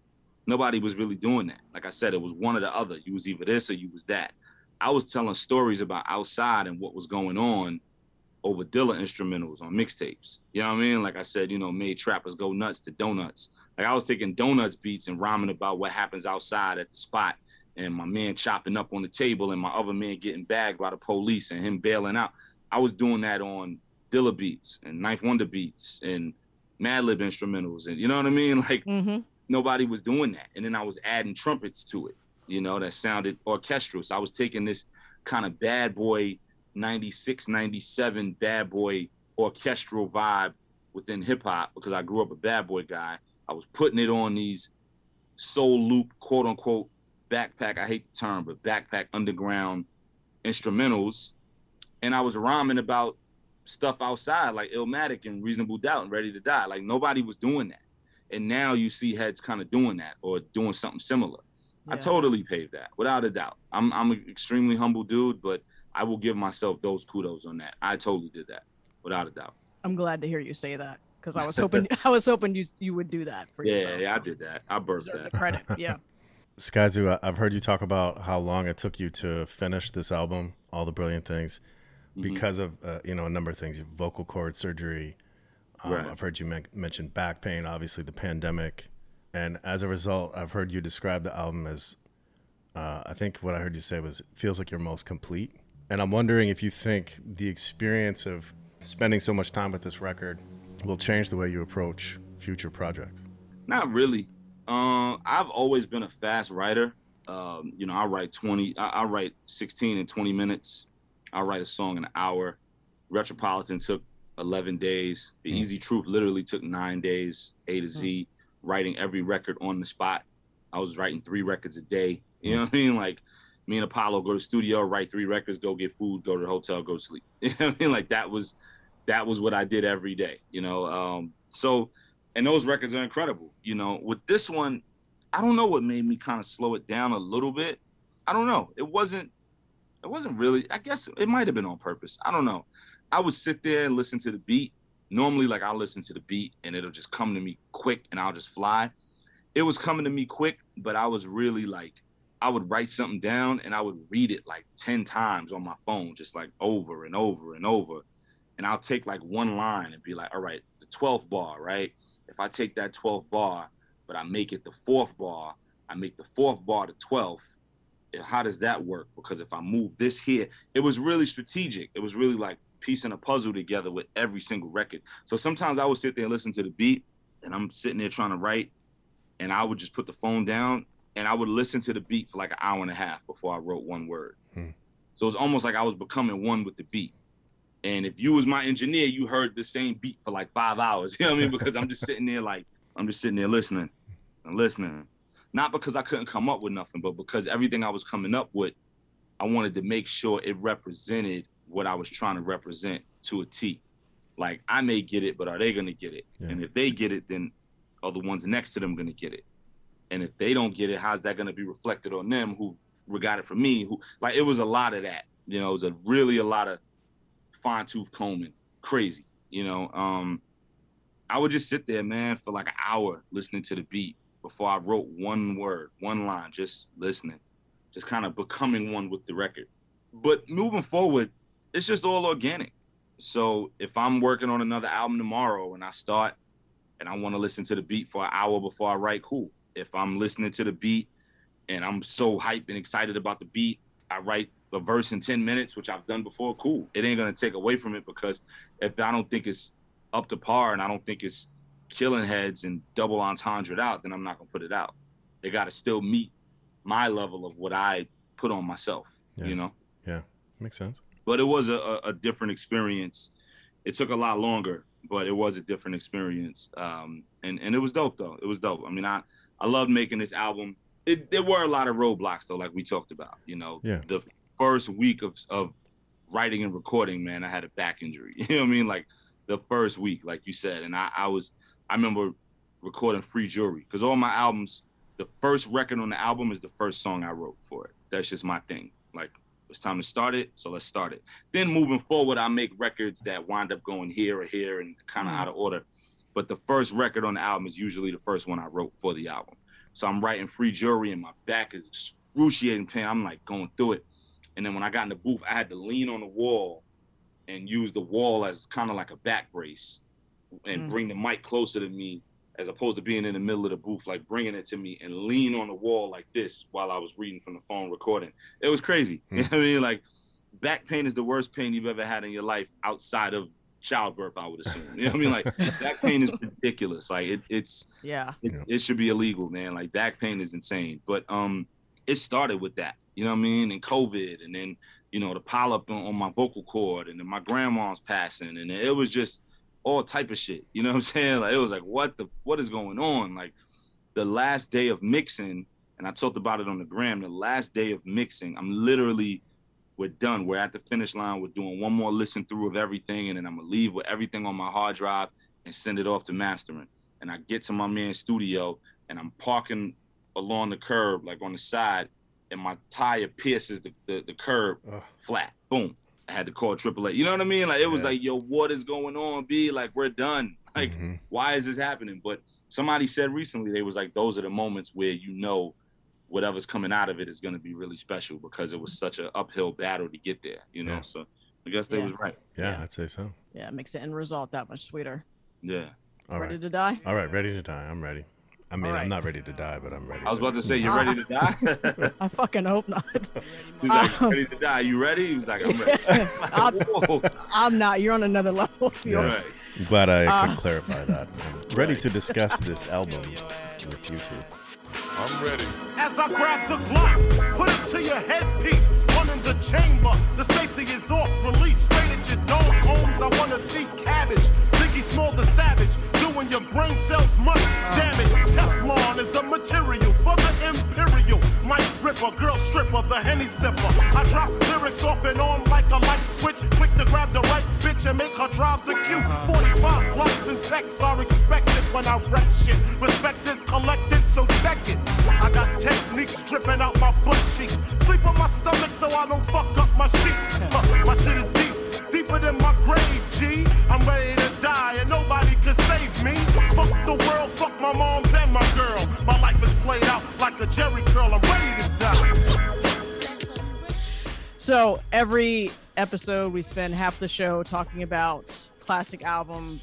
nobody was really doing that. Like I said, it was one or the other. You was either this or you was that. I was telling stories about outside and what was going on over Dilla instrumentals on mixtapes. You know what I mean? Like I said, you know, made trappers go nuts to donuts. Like I was taking donuts beats and rhyming about what happens outside at the spot and my man chopping up on the table and my other man getting bagged by the police and him bailing out. I was doing that on Dilla beats and 9th Wonder beats and Madlib instrumentals and you know what I mean? Like Mm-hmm. Nobody was doing that. And then I was adding trumpets to it, you know, that sounded orchestral. So I was taking this kind of bad boy 96, 97 bad boy orchestral vibe within hip hop because I grew up a bad boy guy. I was putting it on these soul loop, quote unquote, backpack. I hate the term, but backpack underground instrumentals. And I was rhyming about stuff outside like Illmatic and Reasonable Doubt and Ready to Die. Like nobody was doing that. And now you see heads kind of doing that or doing something similar. I totally paved that without a doubt. I'm I'm an extremely humble dude, but I will give myself those kudos on that. I totally did that without a doubt. I'm glad to hear you say that because I was hoping I was hoping you you would do that for Yeah, yourself. yeah, I did that. I birthed that. credit. Yeah. Skyzoo, I- I've heard you talk about how long it took you to finish this album, all the brilliant things, Mm-hmm. because of uh, you know a number of things, vocal cord surgery. Um, Right. I've heard you men- mention back pain, obviously the pandemic, and as a result, I've heard you describe the album as, uh, I think what I heard you say was feels like your most complete. And I'm wondering if you think the experience of spending so much time with this record will change the way you approach future projects. Not really. Um, I've always been a fast writer. Um, you know, I write 20, I, I write 16 in 20 minutes. I write a song in an hour. Retropolitan took 11 days. The Mm. Easy Truth literally took nine days, A to Z, writing every record on the spot. I was writing three records a day. You know what I mean? Like me and Apollo go to the studio, write three records, go get food, go to the hotel, go sleep. You know what I mean? Like that was that was what I did every day, you know. Um, so and those records are incredible. You know, with this one, I don't know what made me kind of slow it down a little bit. I don't know. It wasn't it wasn't really I guess it might have been on purpose. I don't know. I would sit there and listen to the beat. Normally, like I'll listen to the beat and it'll just come to me quick and I'll just fly. It was coming to me quick, but I was really like I would write something down and I would read it like 10 times on my phone, just like over and over and over. And I'll take like one line and be like, all right, the 12th bar, right? If I take that 12th bar, but I make it the fourth bar, I make the fourth bar the 12th. eh, How does that work? Because if I move this here, it was really strategic. It was really like piecing a puzzle together with every single record. So sometimes I would sit there and listen to the beat, and I'm sitting there trying to write, and I would just put the phone down and I would listen to the beat for like an hour and a half before I wrote one word. Hmm. So it's almost like I was becoming one with the beat. And if you was my engineer, you heard the same beat for like five hours. You know what I mean? Because I'm just sitting there like I'm just sitting there listening and listening. Not because I couldn't come up with nothing, but because everything I was coming up with I wanted to make sure it represented what I was trying to represent to a T. Like I may get it, but are they gonna get it? Yeah. And if they get it, then are the ones next to them gonna get it? And if they don't get it, how's that gonna be reflected on them who got it from me? Who like it was a lot of that. You know, it was a really a lot of fine tooth combing, crazy. You know, um, I would just sit there, man, for like an hour listening to the beat before I wrote one word, one line, just listening, just kind of becoming one with the record. But moving forward, it's just all organic. So if I'm working on another album tomorrow and I start and I want to listen to the beat for an hour before I write, cool. If I'm listening to the beat and I'm so hyped and excited about the beat, I write a verse in 10 minutes, which I've done before, cool. It ain't gonna take away from it because if I don't think it's up to par and I don't think it's killing heads and double entendre out, then I'm not gonna put it out. They gotta still meet my level of what I put on myself, Yeah. you know? Yeah, makes sense. But it was a, a, different experience. It took a lot longer, but it was a different experience. Um, and, and it was dope though. It was dope. I mean, I, I loved making this album. It, there were a lot of roadblocks though, like we talked about, you know, Yeah. the first week of, of writing and recording, man, I had a back injury. You know what I mean? Like the first week, like you said. And I, I was, I remember recording Free Jewelry because all my albums, the first record on the album is the first song I wrote for it. That's just my thing. Like it's time to start it, so let's start it. Then moving forward, I make records that wind up going here or here and kind of Mm. out of order. But the first record on the album is usually the first one I wrote for the album. So I'm writing Free Jewelry and my back is excruciating pain. I'm like going through it. And then when I got in the booth, I had to lean on the wall and use the wall as kind of like a back brace and Mm. bring the mic closer to me as opposed to being in the middle of the booth, like bringing it to me and lean on the wall like this while I was reading from the phone recording. It was crazy. You know what I mean? Like back pain is the worst pain you've ever had in your life outside of childbirth, I would assume. You know what I mean? Like back pain is ridiculous. Like it, it's Yeah. it's, it should be illegal, man. Like back pain is insane. But um, it started with that, you know what I mean? And COVID, and then you know the polyp on, on my vocal cord, and then my grandma's passing, and it was just all type of shit. You know what I'm saying? Like it was like, what the what is going on? Like the last day of mixing, and I talked about it on the gram. The last day of mixing, I'm literally we're done. We're at the finish line. We're doing one more listen through of everything, and then I'm gonna leave with everything on my hard drive and send it off to mastering. And I get to my man's studio, and I'm parking along the curb, like on the side, and my tire pierces the, the, the curb Ugh. flat. Boom. I had to call AAA. You know what I mean? Like it was like, yo, what is going on? B, like we're done. Like, Mhm. why is this happening? But somebody said recently they was like, those are the moments where you know whatever's coming out of it is going to be really special because it was such an uphill battle to get there. You know, Yeah. so I guess they Yeah. was right. yeah, Yeah. I'd say so. Yeah. It makes the end result that much sweeter. Yeah. All Ready right. to die? All right, ready to die. I'm ready. I mean, All I'm not ready to die, but I'm ready. I was about to say, you're ready to die? I fucking hope not. He's like, Um, ready to die. You ready? He was like, I'm ready. I'm, Whoa. I'm not. You're on another level. Yeah. All right. I'm glad I Uh, could clarify that. I'm ready to discuss this album with you two. I'm ready. As I grab the Glock, put it to your headpiece. One in the chamber, the safety material for the imperial. Mike Ripper, girl stripper, the Henny sipper. I drop lyrics off and on like a light switch. Quick to grab the right bitch and make her drive the Q. 45 blocks and texts are expected when I wreck shit. Respect is collected, so check it. I got techniques dripping out my butt cheeks. Sleep on my stomach so I don't fuck up my sheets. My shit is deep, deeper than my grave, G. Jerry curl. I'm ready to die. So every episode, we spend half the show talking about classic album,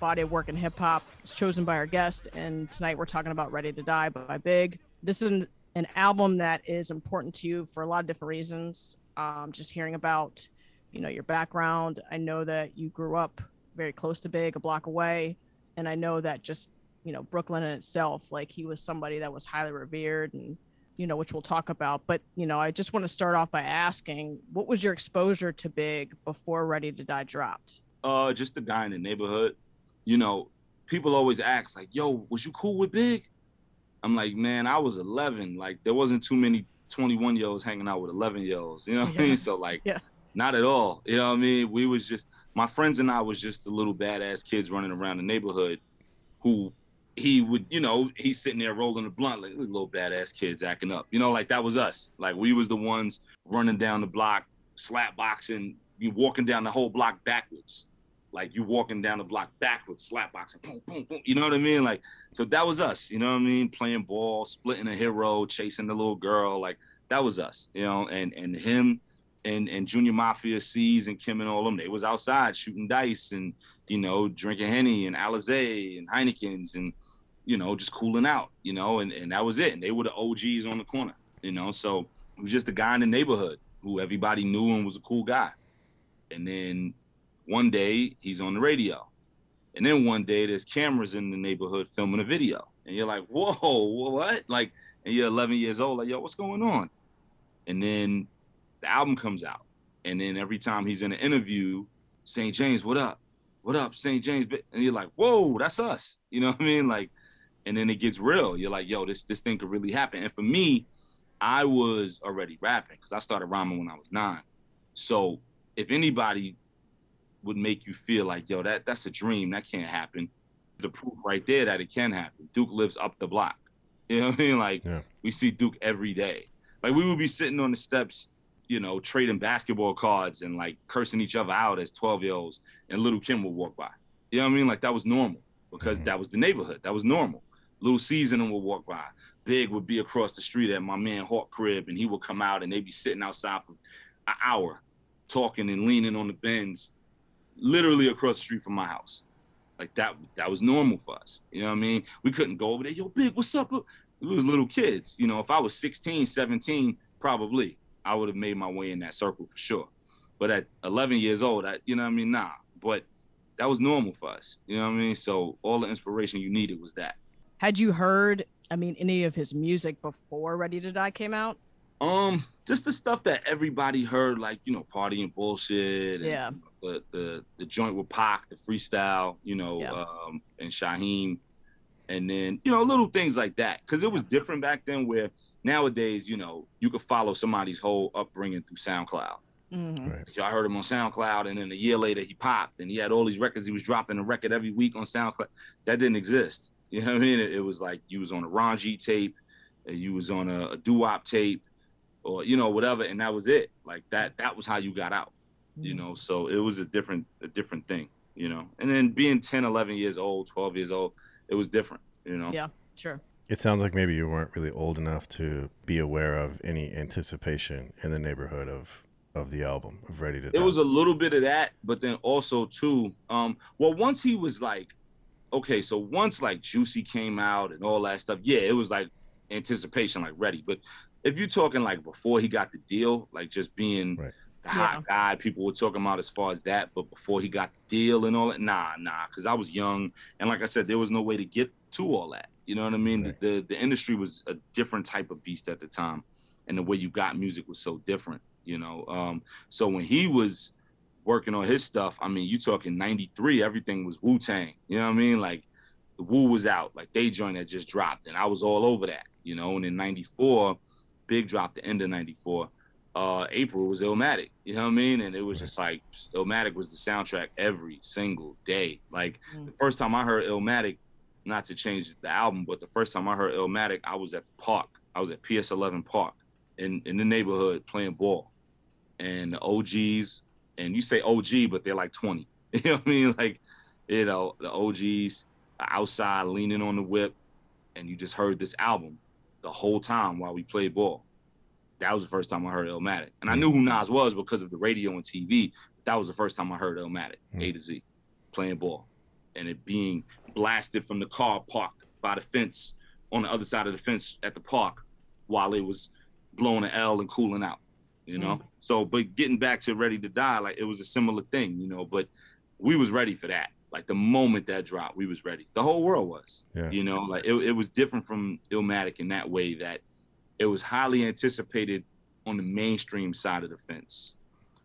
body of work in hip hop, It's chosen by our guest. And tonight we're talking about "Ready to Die" by Big. This is an, an album that is important to you for a lot of different reasons. Um, just hearing about, you know, your background. I know that you grew up very close to Big, a block away, and I know that just, you know, Brooklyn in itself, like he was somebody that was highly revered and you know, which we'll talk about. But, you know, I just want to start off by asking what was your exposure to Big before Ready to Die dropped? uh just the guy in the neighborhood you know people always ask like yo was you cool with big i'm like man i was 11 like there wasn't too many 21 year olds hanging out with 11 year olds. You know what I mean? So like, Yeah. not at all. You know what I mean? We was just my friends and I was just the little badass kids running around the neighborhood, who he would, you know, he's sitting there rolling a blunt like little badass kids acting up. You know, like that was us. Like we was the ones running down the block, slap boxing, you walking down the whole block backwards. Like you walking down the block backwards, slap boxing, boom, boom, boom. You know what I mean? Like, so that was us, you know what I mean? Playing ball, splitting a hero, chasing the little girl, like that was us, you know, and and him and and Junior Mafia Cease and Kim and all them, they was outside shooting dice and you know, drinking Henny and Alizé and Heineken's and you know, just cooling out, you know, and, and that was it. And they were the OGs on the corner, you know. So it was just a guy in the neighborhood who everybody knew and was a cool guy. And then one day he's on the radio. And then one day there's cameras in the neighborhood filming a video. And you're like, whoa, what? Like, and you're 11 years old, like, yo, what's going on? And then the album comes out. And then every time he's in an interview, St. James, what up? What up, St. James? And you're like, whoa, that's us. You know what I mean? Like, and then it gets real. You're like, yo, this this thing could really happen. And for me, I was already rapping because I started rhyming when I was nine. So if anybody would make you feel like, yo, that that's a dream, that can't happen. The proof right there that it can happen. Duke lives up the block. You know what I mean? Like Yeah. we see Duke every day. Like we would be sitting on the steps, you know, trading basketball cards and like cursing each other out as 12 year olds, and little Kim would walk by. You know what I mean? Like that was normal because Mhm. that was the neighborhood. That was normal. Little Seasoning would walk by. Big would be across the street at my man Hawk crib, and he would come out and they'd be sitting outside for an hour, talking and leaning on the bends, literally across the street from my house. Like that, that was normal for us. You know what I mean? We couldn't go over there. Yo, Big, what's up? We was little kids. You know, if I was 16, 17, probably I would have made my way in that circle for sure. But at 11 years old, I, you know what I mean? Nah. But that was normal for us. You know what I mean? So all the inspiration you needed was that. Had you heard, I mean, any of his music before Ready to Die came out? Um, just the stuff that everybody heard, like you know, party and bullshit. And Yeah. The the the joint with Pac, the freestyle, you know, Yeah. um, and Shaheem, and then you know little things like that, because it was different back then. Where nowadays, you know, you could follow somebody's whole upbringing through SoundCloud. Mhm. Right. I heard him on SoundCloud, and then a year later he popped, and he had all these records. He was dropping a record every week on SoundCloud. That didn't exist. You know what I mean? It, it was like you was on a Ron G tape, and you was on a, a doo-wop tape, or you know whatever, and that was it. Like that. That was how you got out. Mm-hmm. You know, so it was a different, a different thing. You know, and then being 10, 11 years old, 12 years old, it was different. You know. Yeah, sure. It sounds like maybe you weren't really old enough to be aware of any anticipation in the neighborhood of of the album of Ready to It Die. was a little bit of that, but then also too, um, well, once he was like, okay, so once like Juicy came out and all that stuff, yeah, it was like anticipation, like ready. But if you're talking like before he got the deal, like just being Right. the hot guy, people were talking about as far as that, but before he got the deal and all that, nah, nah, because I was young, and like I said, there was no way to get to all that. You know what I mean? Right. The the industry was a different type of beast at the time, and the way you got music was so different. You know, um, so when he was working on his stuff, I mean, you talking '93, everything was Wu Tang. You know what I mean? Like the Wu was out, like they joint that just dropped, and I was all over that. You know, and in '94, Big dropped the end of '94. Uh, April was Illmatic. You know what I mean? And it was just like Illmatic was the soundtrack every single day. Like Mm. the first time I heard Illmatic, not to change the album, but the first time I heard Illmatic, I was at the park. I was at PS11 Park in in the neighborhood playing ball, and the OGs, and you say OG, but they're like 20. You know what I mean? Like, you know, the OGs outside leaning on the whip, and you just heard this album the whole time while we played ball. That was the first time I heard Illmatic, and I knew who Nas was because of the radio and TV. But that was the first time I heard Illmatic, A hmm. to Z, playing ball, and it being blasted from the car parked by the fence on the other side of the fence at the park while it was blowing an L and cooling out, you know. Hmm. So, but getting back to Ready to Die, like it was a similar thing, you know. But we was ready for that. Like the moment that dropped, we was ready. The whole world was, Yeah. you know. Like it, it was different from Illmatic in that way that it was highly anticipated on the mainstream side of the fence.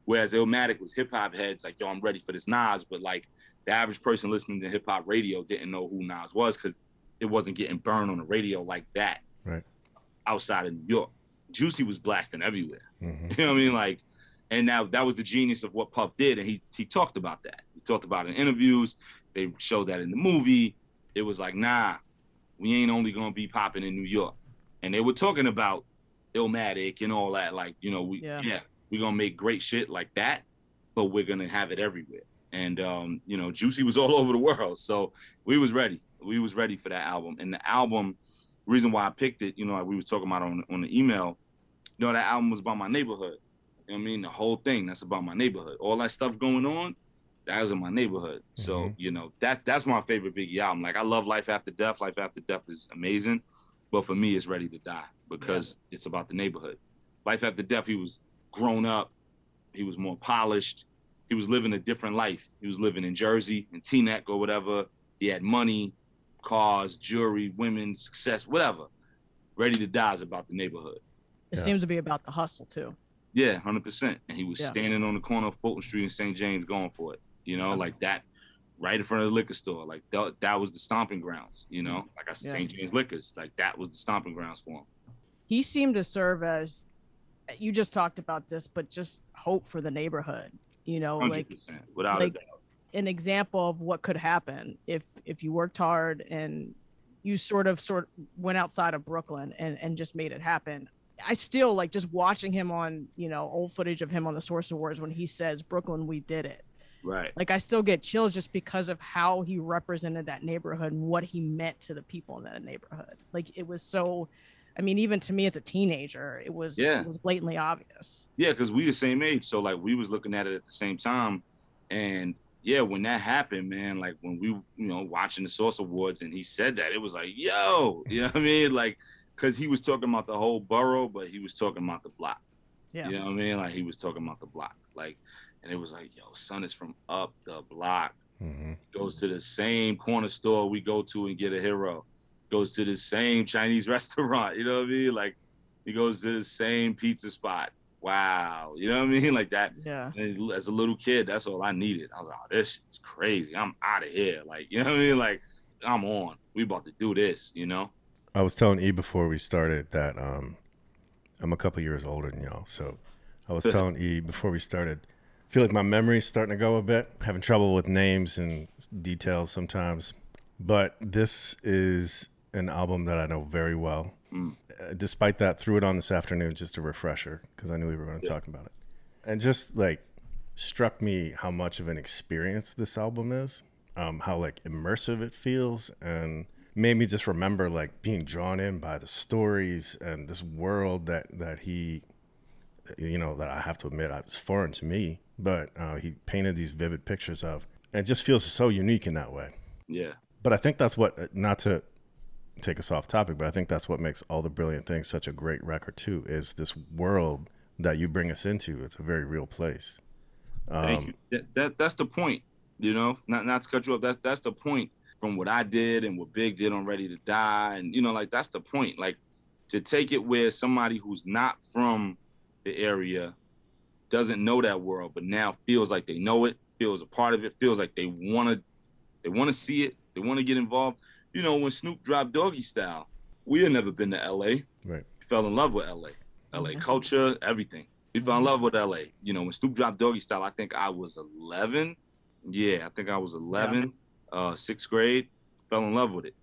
Whereas Illmatic was hip hop heads like, yo, I'm ready for this Nas, but like the average person listening to hip hop radio didn't know who Nas was because it wasn't getting burned on the radio like that Right. outside of New York. Juicy was blasting everywhere. Mhm. You know what I mean? Like, and now that was the genius of what Puff did, and he he talked about that. He talked about it in interviews. They showed that in the movie. It was like, nah, we ain't only gonna be popping in New York. And they were talking about Illmatic and all that. Like, you know, we Yeah. yeah, we're gonna make great shit like that, but we're gonna have it everywhere. And um, you know, Juicy was all over the world, so we was ready. We was ready for that album. And the album, reason why I picked it, you know, like we was talking about on on the email, you know, that album was about my neighborhood. You know what I mean? The whole thing that's about my neighborhood. All that stuff going on, that was in my neighborhood. So, Mhm. you know, that that's my favorite Biggie album. Like I love Life After Death. Life After Death is amazing. But for me, it's Ready to Die because it's about the neighborhood. Life After Death, he was grown up, he was more polished, he was living a different life. He was living in Jersey, in Teaneck or whatever. He had money, cars, jewelry, women, success, whatever. Ready to Die is about the neighborhood. It Yeah. seems to be about the hustle too. Yeah, hundred percent. And he was Yeah. standing on the corner of Fulton Street and St. James, going for it. You know, like that, right in front of the liquor store. Like that, that was the stomping grounds. You know, mm-hmm. like I said, Yeah. St. James Liquors. Like that was the stomping grounds for him. He seemed to serve as you just talked about this, but just hope for the neighborhood. You know, Hundred like percent, without like- a doubt. An example of what could happen if if you worked hard and you sort of sort went outside of Brooklyn and and just made it happen. I still like just watching him on, you know, old footage of him on the Source Awards when he says Brooklyn we did it. Right. Like I still get chills just because of how he represented that neighborhood and what he meant to the people in that neighborhood. Like it was so I mean even to me as a teenager, it was Yeah. it was blatantly obvious. Yeah, because we the same age, so like we was looking at it at the same time, and yeah, when that happened, man, like when we, you know, watching the Source Awards, and he said that, it was like, yo, you know what I mean, like, because he was talking about the whole borough, but he was talking about the block. Yeah. You know what I mean? Like he was talking about the block, like, and it was like, yo, son is from up the block. Mhm. Goes to the same corner store we go to and get a hero. Goes to the same Chinese restaurant. You know what I mean? Like he goes to the same pizza spot. Wow. You know what I mean? Like that. Yeah. As a little kid, that's all I needed. I was like, oh, this is crazy. I'm out of here. Like, you know what I mean? Like, I'm on. We about to do this, you know? I was telling E before we started that um, I'm a couple years older than y'all. So I was telling E before we started, I feel like my memory's starting to go a bit. Having trouble with names and details sometimes. But this is an album that I know very well. Mm. Uh, despite that, threw it on this afternoon just a refresher because I knew we were going to talk about it. And just like struck me how much of an experience this album is, um, how like immersive it feels, and made me just remember like being drawn in by the stories and this world that that he, you know, that I have to admit it's foreign to me, but uh, he painted these vivid pictures of, and just feels so unique in that way. Yeah. But I think that's what, not to take us off topic, but I think that's what makes all the brilliant things such a great record too. Is this world that you bring us into? It's a very real place. Thank Um, you. That, that that's the point, you know. Not not to cut you off. That's that's the point from what I did and what Big did on Ready to Die, and you know, like that's the point. Like to take it where somebody who's not from the area doesn't know that world, but now feels like they know it, feels a part of it, feels like they want to they want to see it, they want to get involved. You know, when Snoop dropped Doggy Style, we had never been to LA. Right. Fell in love with LA. LA culture, everything. We fell in love with LA. You know, when Snoop dropped Doggy Style, I think I was 11. Yeah, I think I was 11, uh, sixth grade. Fell in love with it.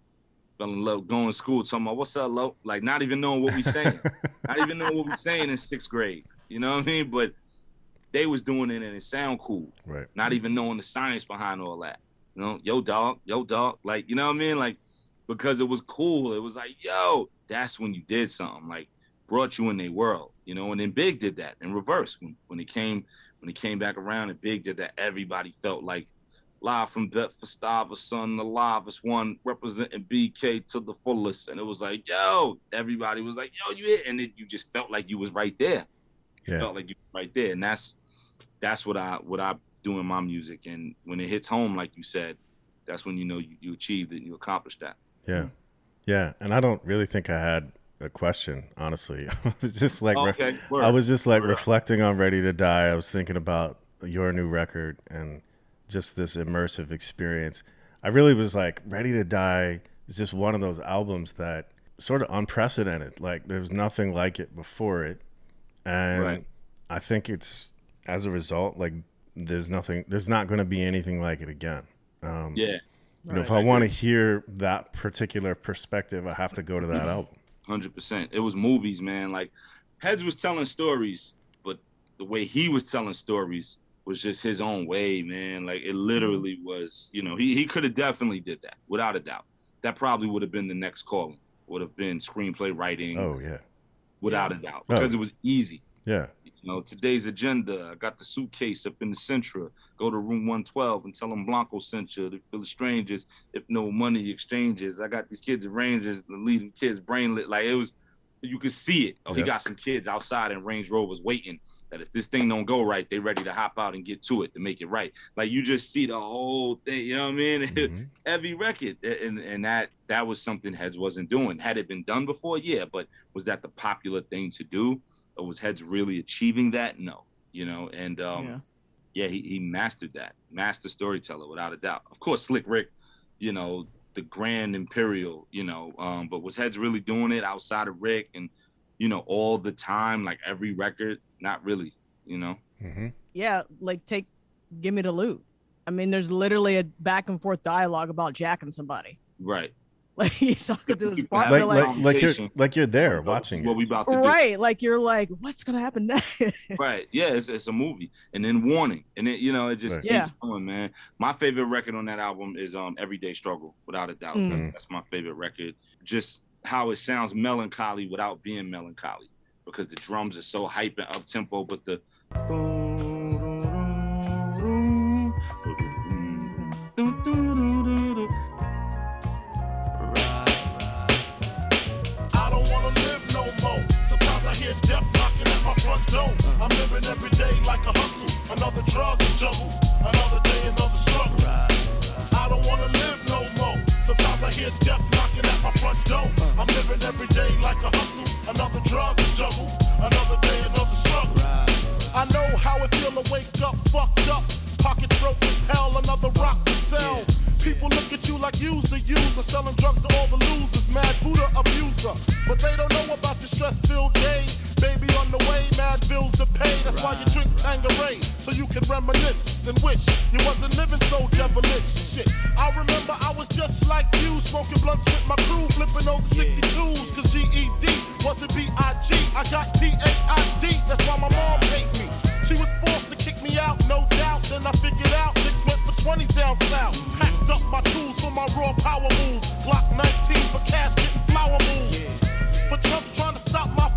Fell in love going to school, talking about what's up, low? Like not even knowing what we saying. not even knowing what we saying in sixth grade. You know what I mean? But they was doing it and it sound cool. right. Not even knowing the science behind all that. You know, yo dog, yo dog. Like, you know what I mean? Like, because it was cool. It was like, yo, that's when you did something. Like brought you in their world, you know, and then Big did that in reverse. When when it came when it came back around and Big did that, everybody felt like live from Bedford Stuyvesant, the livest one representing BK to the fullest. And it was like, yo, everybody was like, yo, you hit, and it, you just felt like you was right there. You Yeah. felt like you were right there. And that's that's what I what I do in my music. And when it hits home, like you said, that's when you know you, you achieved it and you accomplished that. Yeah. Yeah. And I don't really think I had a question, honestly. I was just like, Okay, word. I was just like Word. reflecting on Ready to Die. I was thinking about your new record and just this immersive experience. I really was like, Ready to Die is just one of those albums that sort of unprecedented. Like there was nothing like it before it, and Right. I think it's as a result like there's nothing, there's not going to be anything like it again. Um, Yeah, you know, if Right. I want to hear that particular perspective, I have to go to that album. hundred percent. It was movies, man. Like Heads was telling stories, but the way he was telling stories was just his own way, man. Like it literally was, you know, he he could have definitely did that without a doubt. That probably would have been the next call Would have been screenplay writing, Oh yeah, without a doubt, Oh. because it was easy. yeah, You know, today's agenda. I got the suitcase up in the Sentra. Go to room 112 and tell them Blanco sent you. They feel the strangers if no money exchanges. I got these kids at Rangers, the leading kids brainlet. Like it was, you could see it. Oh, he got some kids outside in Range Rovers waiting. That if this thing don't go right, they ready to hop out and get to it to make it right. Like you just see the whole thing. You know what I mean? Mhm. Every record, and and that that was something Heads wasn't doing. Had it been done before, yeah, but was that the popular thing to do? Or was Heads really achieving that? No, you know, and um, Yeah. yeah, he, he mastered that, master storyteller without a doubt. Of course, Slick Rick, you know, the grand imperial, you know, um, but was Heads really doing it outside of Rick and you know all the time, like every record? Not really, you know. Mhm. yeah, like take give me the loot. I mean, there's literally a back and forth dialogue about jacking somebody. Right. Like he's talking to his Like- partner, like like, like, like you're like you're there watching what it. we about to do. right, like you're like, what's gonna happen next? Right. Yeah, it's, it's a movie. And then Warning. And then, you know, it just Right. keeps Yeah. going, man. My favorite record on that album is um Everyday Struggle, without a doubt. Mm. That's, that's my favorite record. Just how it sounds melancholy without being melancholy. Because the drums are so hype and up tempo, but the I my. I'm living every day like a hustle, another drug to juggle, another day, another struggle. I don't wanna live no more. Sometimes I hear death knocking at my front door. I'm living every day like a hustle, another drug to juggle, another day, another struggle. I know how it feel to wake up fucked up. Pockets broke as hell, another rock to sell. People look at you like you's the user, selling drugs to all the losers, mad Buddha abuser. But they don't know about your stress-filled day. Baby on the way, mad bills to pay. That's why you drink Tanqueray, so you can reminisce and wish you wasn't living so devilish. Shit, I remember I was just like you, smoking blunts with my crew, flipping over 62s, cause GED wasn't B-I-G. I got P-A-I-D, that's why my mom hate me. She was forced to kick me out, no doubt. Then I figured out niggas went for 20s down south. Packed up my tools for my raw power move. Glock 19 for casket and flower moves. For chumps trying to stop my.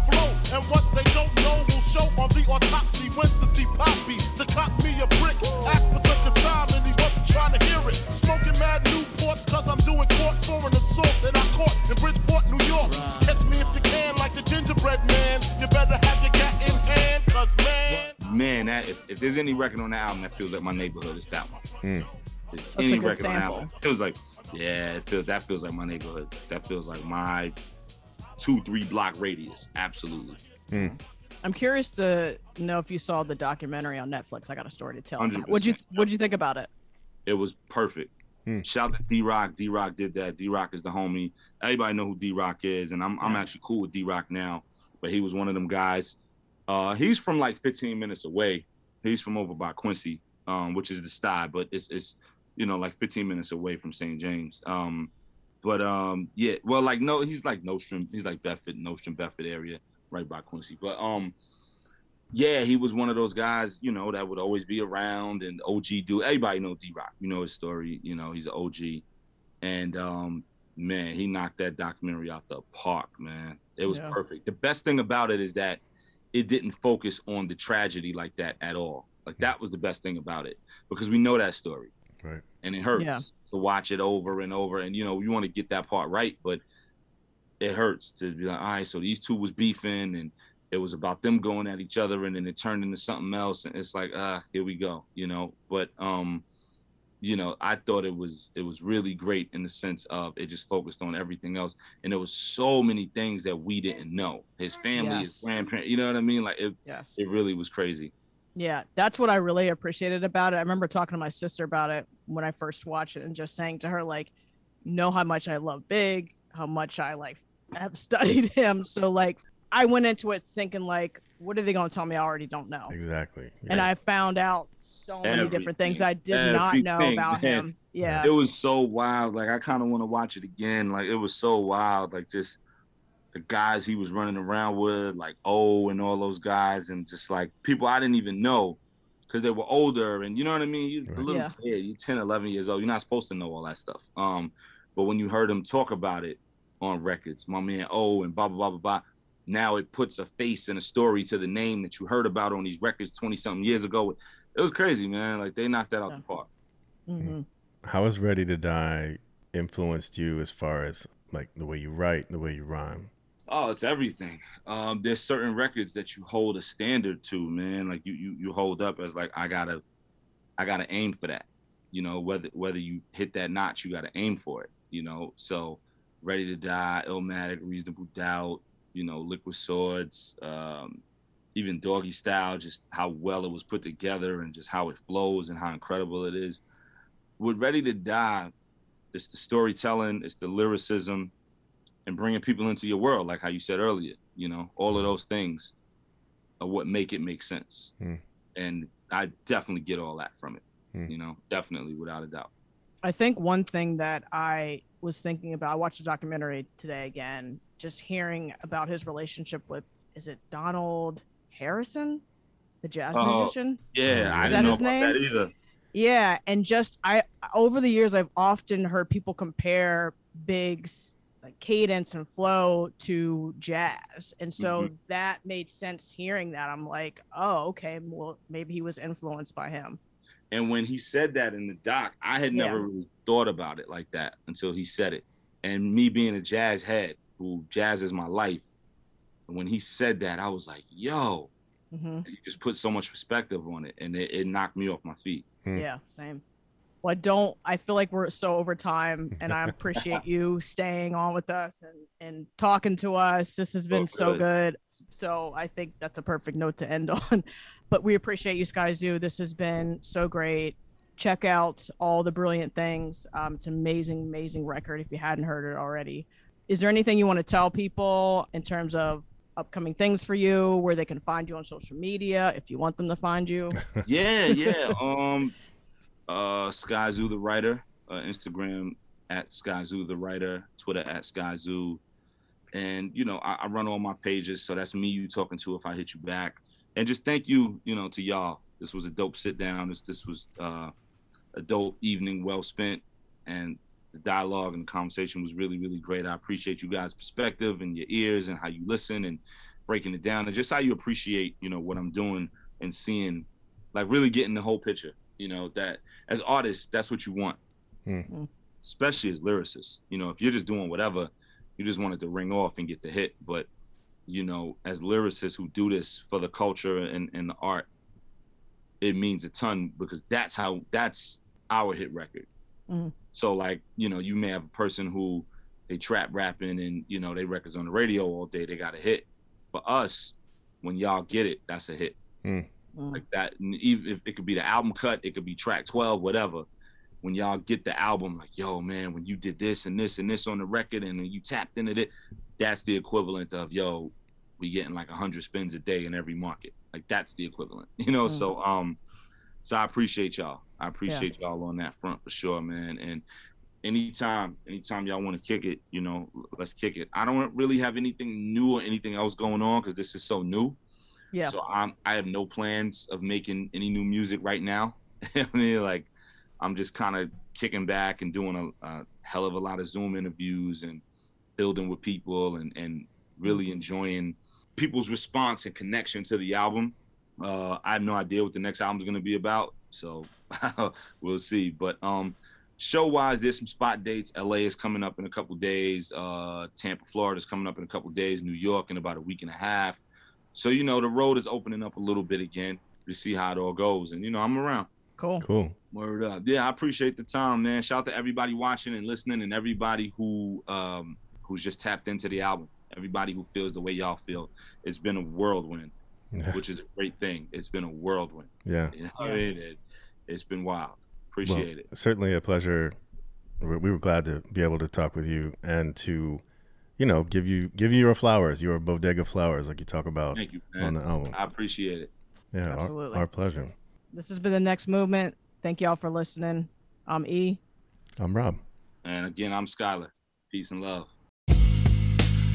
And what they don't know will show on the autopsy. Went to see Poppy to cop me a brick. Asked for some consignment, he wasn't trying to hear it. Smoking mad Newports cause I'm doing court for an assault that I caught in Bridgeport, New York. Catch me if you can, like the gingerbread man. You better have your gat in hand, cause man. man, that if, if there's any record on the album that feels like my neighborhood, it's that one. Mm. If a any good record on the sample. album feels like, yeah, it feels that feels like my neighborhood. That feels like my two, three block radius. Absolutely. I'm curious to know if you saw the documentary on Netflix. I got a story to tell. What'd you What'd you think about it? It was perfect. Hmm. Shout out to D-Roc. D Rock did that. D-Roc is the homie. Everybody know who D-Roc is, and I'm I'm actually cool with D-Roc now. But he was one of them guys. Uh, he's from like 15 minutes away. He's from over by Quincy, um, which is the style, but it's it's you know like 15 minutes away from St. James. Um, but um, yeah, well, like no, he's like Nostrand. He's like Bedford, Nostrand, Bedford area, right by Quincy. But um, yeah, he was one of those guys, you know, that would always be around and OG do. Everybody know D-Roc. You know his story. You know he's an OG, and um, man, he knocked that documentary out the park, man. It was Yeah. perfect. The best thing about it is that it didn't focus on the tragedy like that at all. Like that was the best thing about it because we know that story Right. and it hurts Yeah. to watch it over and over. And you know, you want to get that part right, but it hurts to be like, all right, so these two was beefing and it was about them going at each other and then it turned into something else. And it's like, ah, here we go, you know. But um, you know, I thought it was it was really great in the sense of it just focused on everything else. And there was so many things that we didn't know. His family, his Yes. grandparents, you know what I mean? Like it Yes. it really was crazy. Yeah, that's what I really appreciated about it. I remember talking to my sister about it when I first watched it and just saying to her, like, know how much I love Big, how much I like have studied him. So like I went into it thinking like, what are they going to tell me I already don't know? Exactly. And I found out so many different things I did not know about man. him. Yeah. It was so wild. Like I kind of want to watch it again. Like it was so wild. Like just the guys he was running around with, like O and all those guys, and just like people I didn't even know because they were older. And you know what I mean? You, a Right. little Yeah. kid, you're 10, 11 years old. You're not supposed to know all that stuff. Um, but when you heard him talk about it on records, my man O and blah blah blah blah blah. Now it puts a face and a story to the name that you heard about on these records 20 something years ago. It was crazy, man. Like they knocked that out Yeah. the park. hmm How has Ready to Die influenced you as far as like the way you write, the way you rhyme? Oh, it's everything. Um, there's certain records that you hold a standard to, man. Like you, you, you hold up as like I gotta, I gotta aim for that. You know, whether whether you hit that notch, you gotta aim for it. You know, so Ready to Die, Illmatic, Reasonable Doubt, you know, Liquid Swords, um, even Doggy Style, just how well it was put together and just how it flows and how incredible it is. With Ready to Die, it's the storytelling, it's the lyricism, and bringing people into your world, like how you said earlier. You know, all of those things are what make it make sense. Hmm. And I definitely get all that from it. Hmm. You know, definitely, without a doubt. I think one thing that I was thinking about, I watched a documentary today again, just hearing about his relationship with, is it Donald Harrison, the jazz Oh. musician? Yeah, I didn't know about name? that either. Yeah, and just I over the years I've often heard people compare Big's like cadence and flow to jazz, and so Mm-hmm. that made sense. Hearing that, I'm like, oh, okay, well maybe he was influenced by him. And when he said that in the doc, I had Yeah. never really thought about it like that until he said it. And me being a jazz head, who jazz is my life, and when he said that, I was like, yo, hmm you just put so much perspective on it, and it, it knocked me off my feet. Mm. Yeah, same. Well, I don't. I feel like we're so over time, and I appreciate you staying on with us and and talking to us. This has been so good. good. So I think that's a perfect note to end on. But we appreciate you, Skyzoo. This has been so great. Check out all the brilliant things. Um, it's an amazing, amazing record. If you hadn't heard it already, is there anything you want to tell people in terms of upcoming things for you, where they can find you on social media, if you want them to find you? yeah, yeah. Um, uh, Skyzoo the writer, uh, Instagram at Skyzoo the writer, Twitter at Skyzoo, and you know I, I run all my pages, so that's me you talking to if I hit you back, and just thank you, you know, to y'all. This was a dope sit down. This this was uh, a dope evening, well spent, and the dialogue and the conversation was really really great. I appreciate you guys' perspective and your ears and how you listen and breaking it down and just how you appreciate you know what I'm doing and seeing like really getting the whole picture you know that as artists that's what you want. Mm. especially as lyricists you know if you're just doing whatever you just want it to ring off and get the hit but you know as lyricists who do this for the culture and, and the art it means a ton because that's how that's our hit record Mhm. so like you know you may have a person who they trap rapping and you know they records on the radio all day they got a hit for us when y'all get it that's a hit Mm. Like that. And even if it could be the album cut, it could be track 12, whatever. When y'all get the album, like, yo, man, when you did this and this and this on the record and then you tapped into it, that's the equivalent of, yo, we getting like 100 spins a day in every market. Like, that's the equivalent, you know? So, um, so I appreciate y'all. I appreciate y'all on that front for sure, man. And anytime, anytime y'all want to kick it, you know, let's kick it. I don't really have anything new or anything else going on because this is so new. Yeah. So I'm I have no plans of making any new music right now. I mean, like I'm just kind of kicking back and doing a, a hell of a lot of Zoom interviews and building with people and and really enjoying people's response and connection to the album. Uh, I have no idea what the next album is going to be about, so we'll see. But um, show wise, there's some spot dates. LA is coming up in a couple days. Uh, Tampa, Florida is coming up in a couple days. New York in about a week and a half. So you know the road is opening up a little bit again to see how it all goes. And you know I'm around. Cool. Cool. Word up. Yeah, I appreciate the time, man. Shout out to everybody watching and listening, and everybody who um who's just tapped into the album. Everybody who feels the way y'all feel. It's been a whirlwind, Yeah. which is a great thing. It's been a whirlwind. Yeah. You know what I mean? It, it's been wild. Appreciate it. Certainly a pleasure. We we were glad to be able to talk with you and to, you know, give you give you your flowers, your bodega flowers, like you talk about Thank you, on the album. I appreciate it. Yeah, our, Absolutely. our pleasure. This has been the next movement. Thank y'all for listening. I'm E. I'm Rob. And again, I'm Skylar. Peace and love.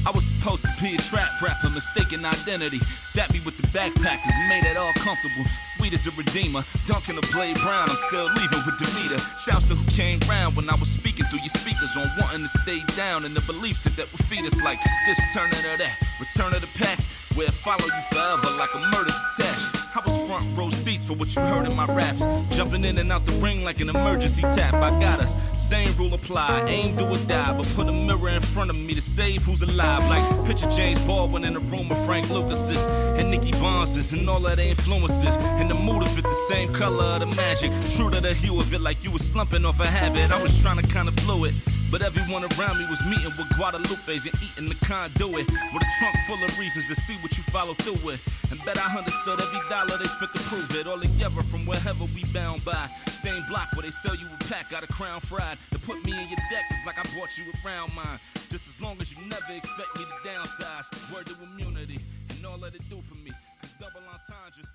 I was supposed to be a trap rapper, mistaken identity. Sat me with the backpackers, made it all comfortable. Sweet as a redeemer, dunking the blade brown. I'm still leaving with Demeter. Shouts to who came round when I was speaking through your speakers on wanting to stay down and the beliefs that, that would feed us like this turn to that. Return of the pack, it follow you forever like a murder's attached. Front row seats for what you heard in my raps. Jumping in and out the ring like an emergency tap. I got us. Same rule apply. Aim, do or die. But put a mirror in front of me to save who's alive. Like picture James Baldwin in a room with Frank Lucas's and Nicky Barnes's and all of their influences. And the mood of it, the same color of the magic. True to the hue of it, like you was slumping off a habit. I was trying to kinda blow it. But everyone around me was meeting with Guadalupes and eating the conduit. With a trunk full of reasons to see what you follow through with. And bet I understood every dollar they spent to prove it. All together from wherever we bound by. Same block where they sell you a pack out of Crown Fried. To put me in your deck is like I bought you around mine. Just as long as you never expect me to downsize. Word to immunity. And all that it do for me. Cause double entendre seem to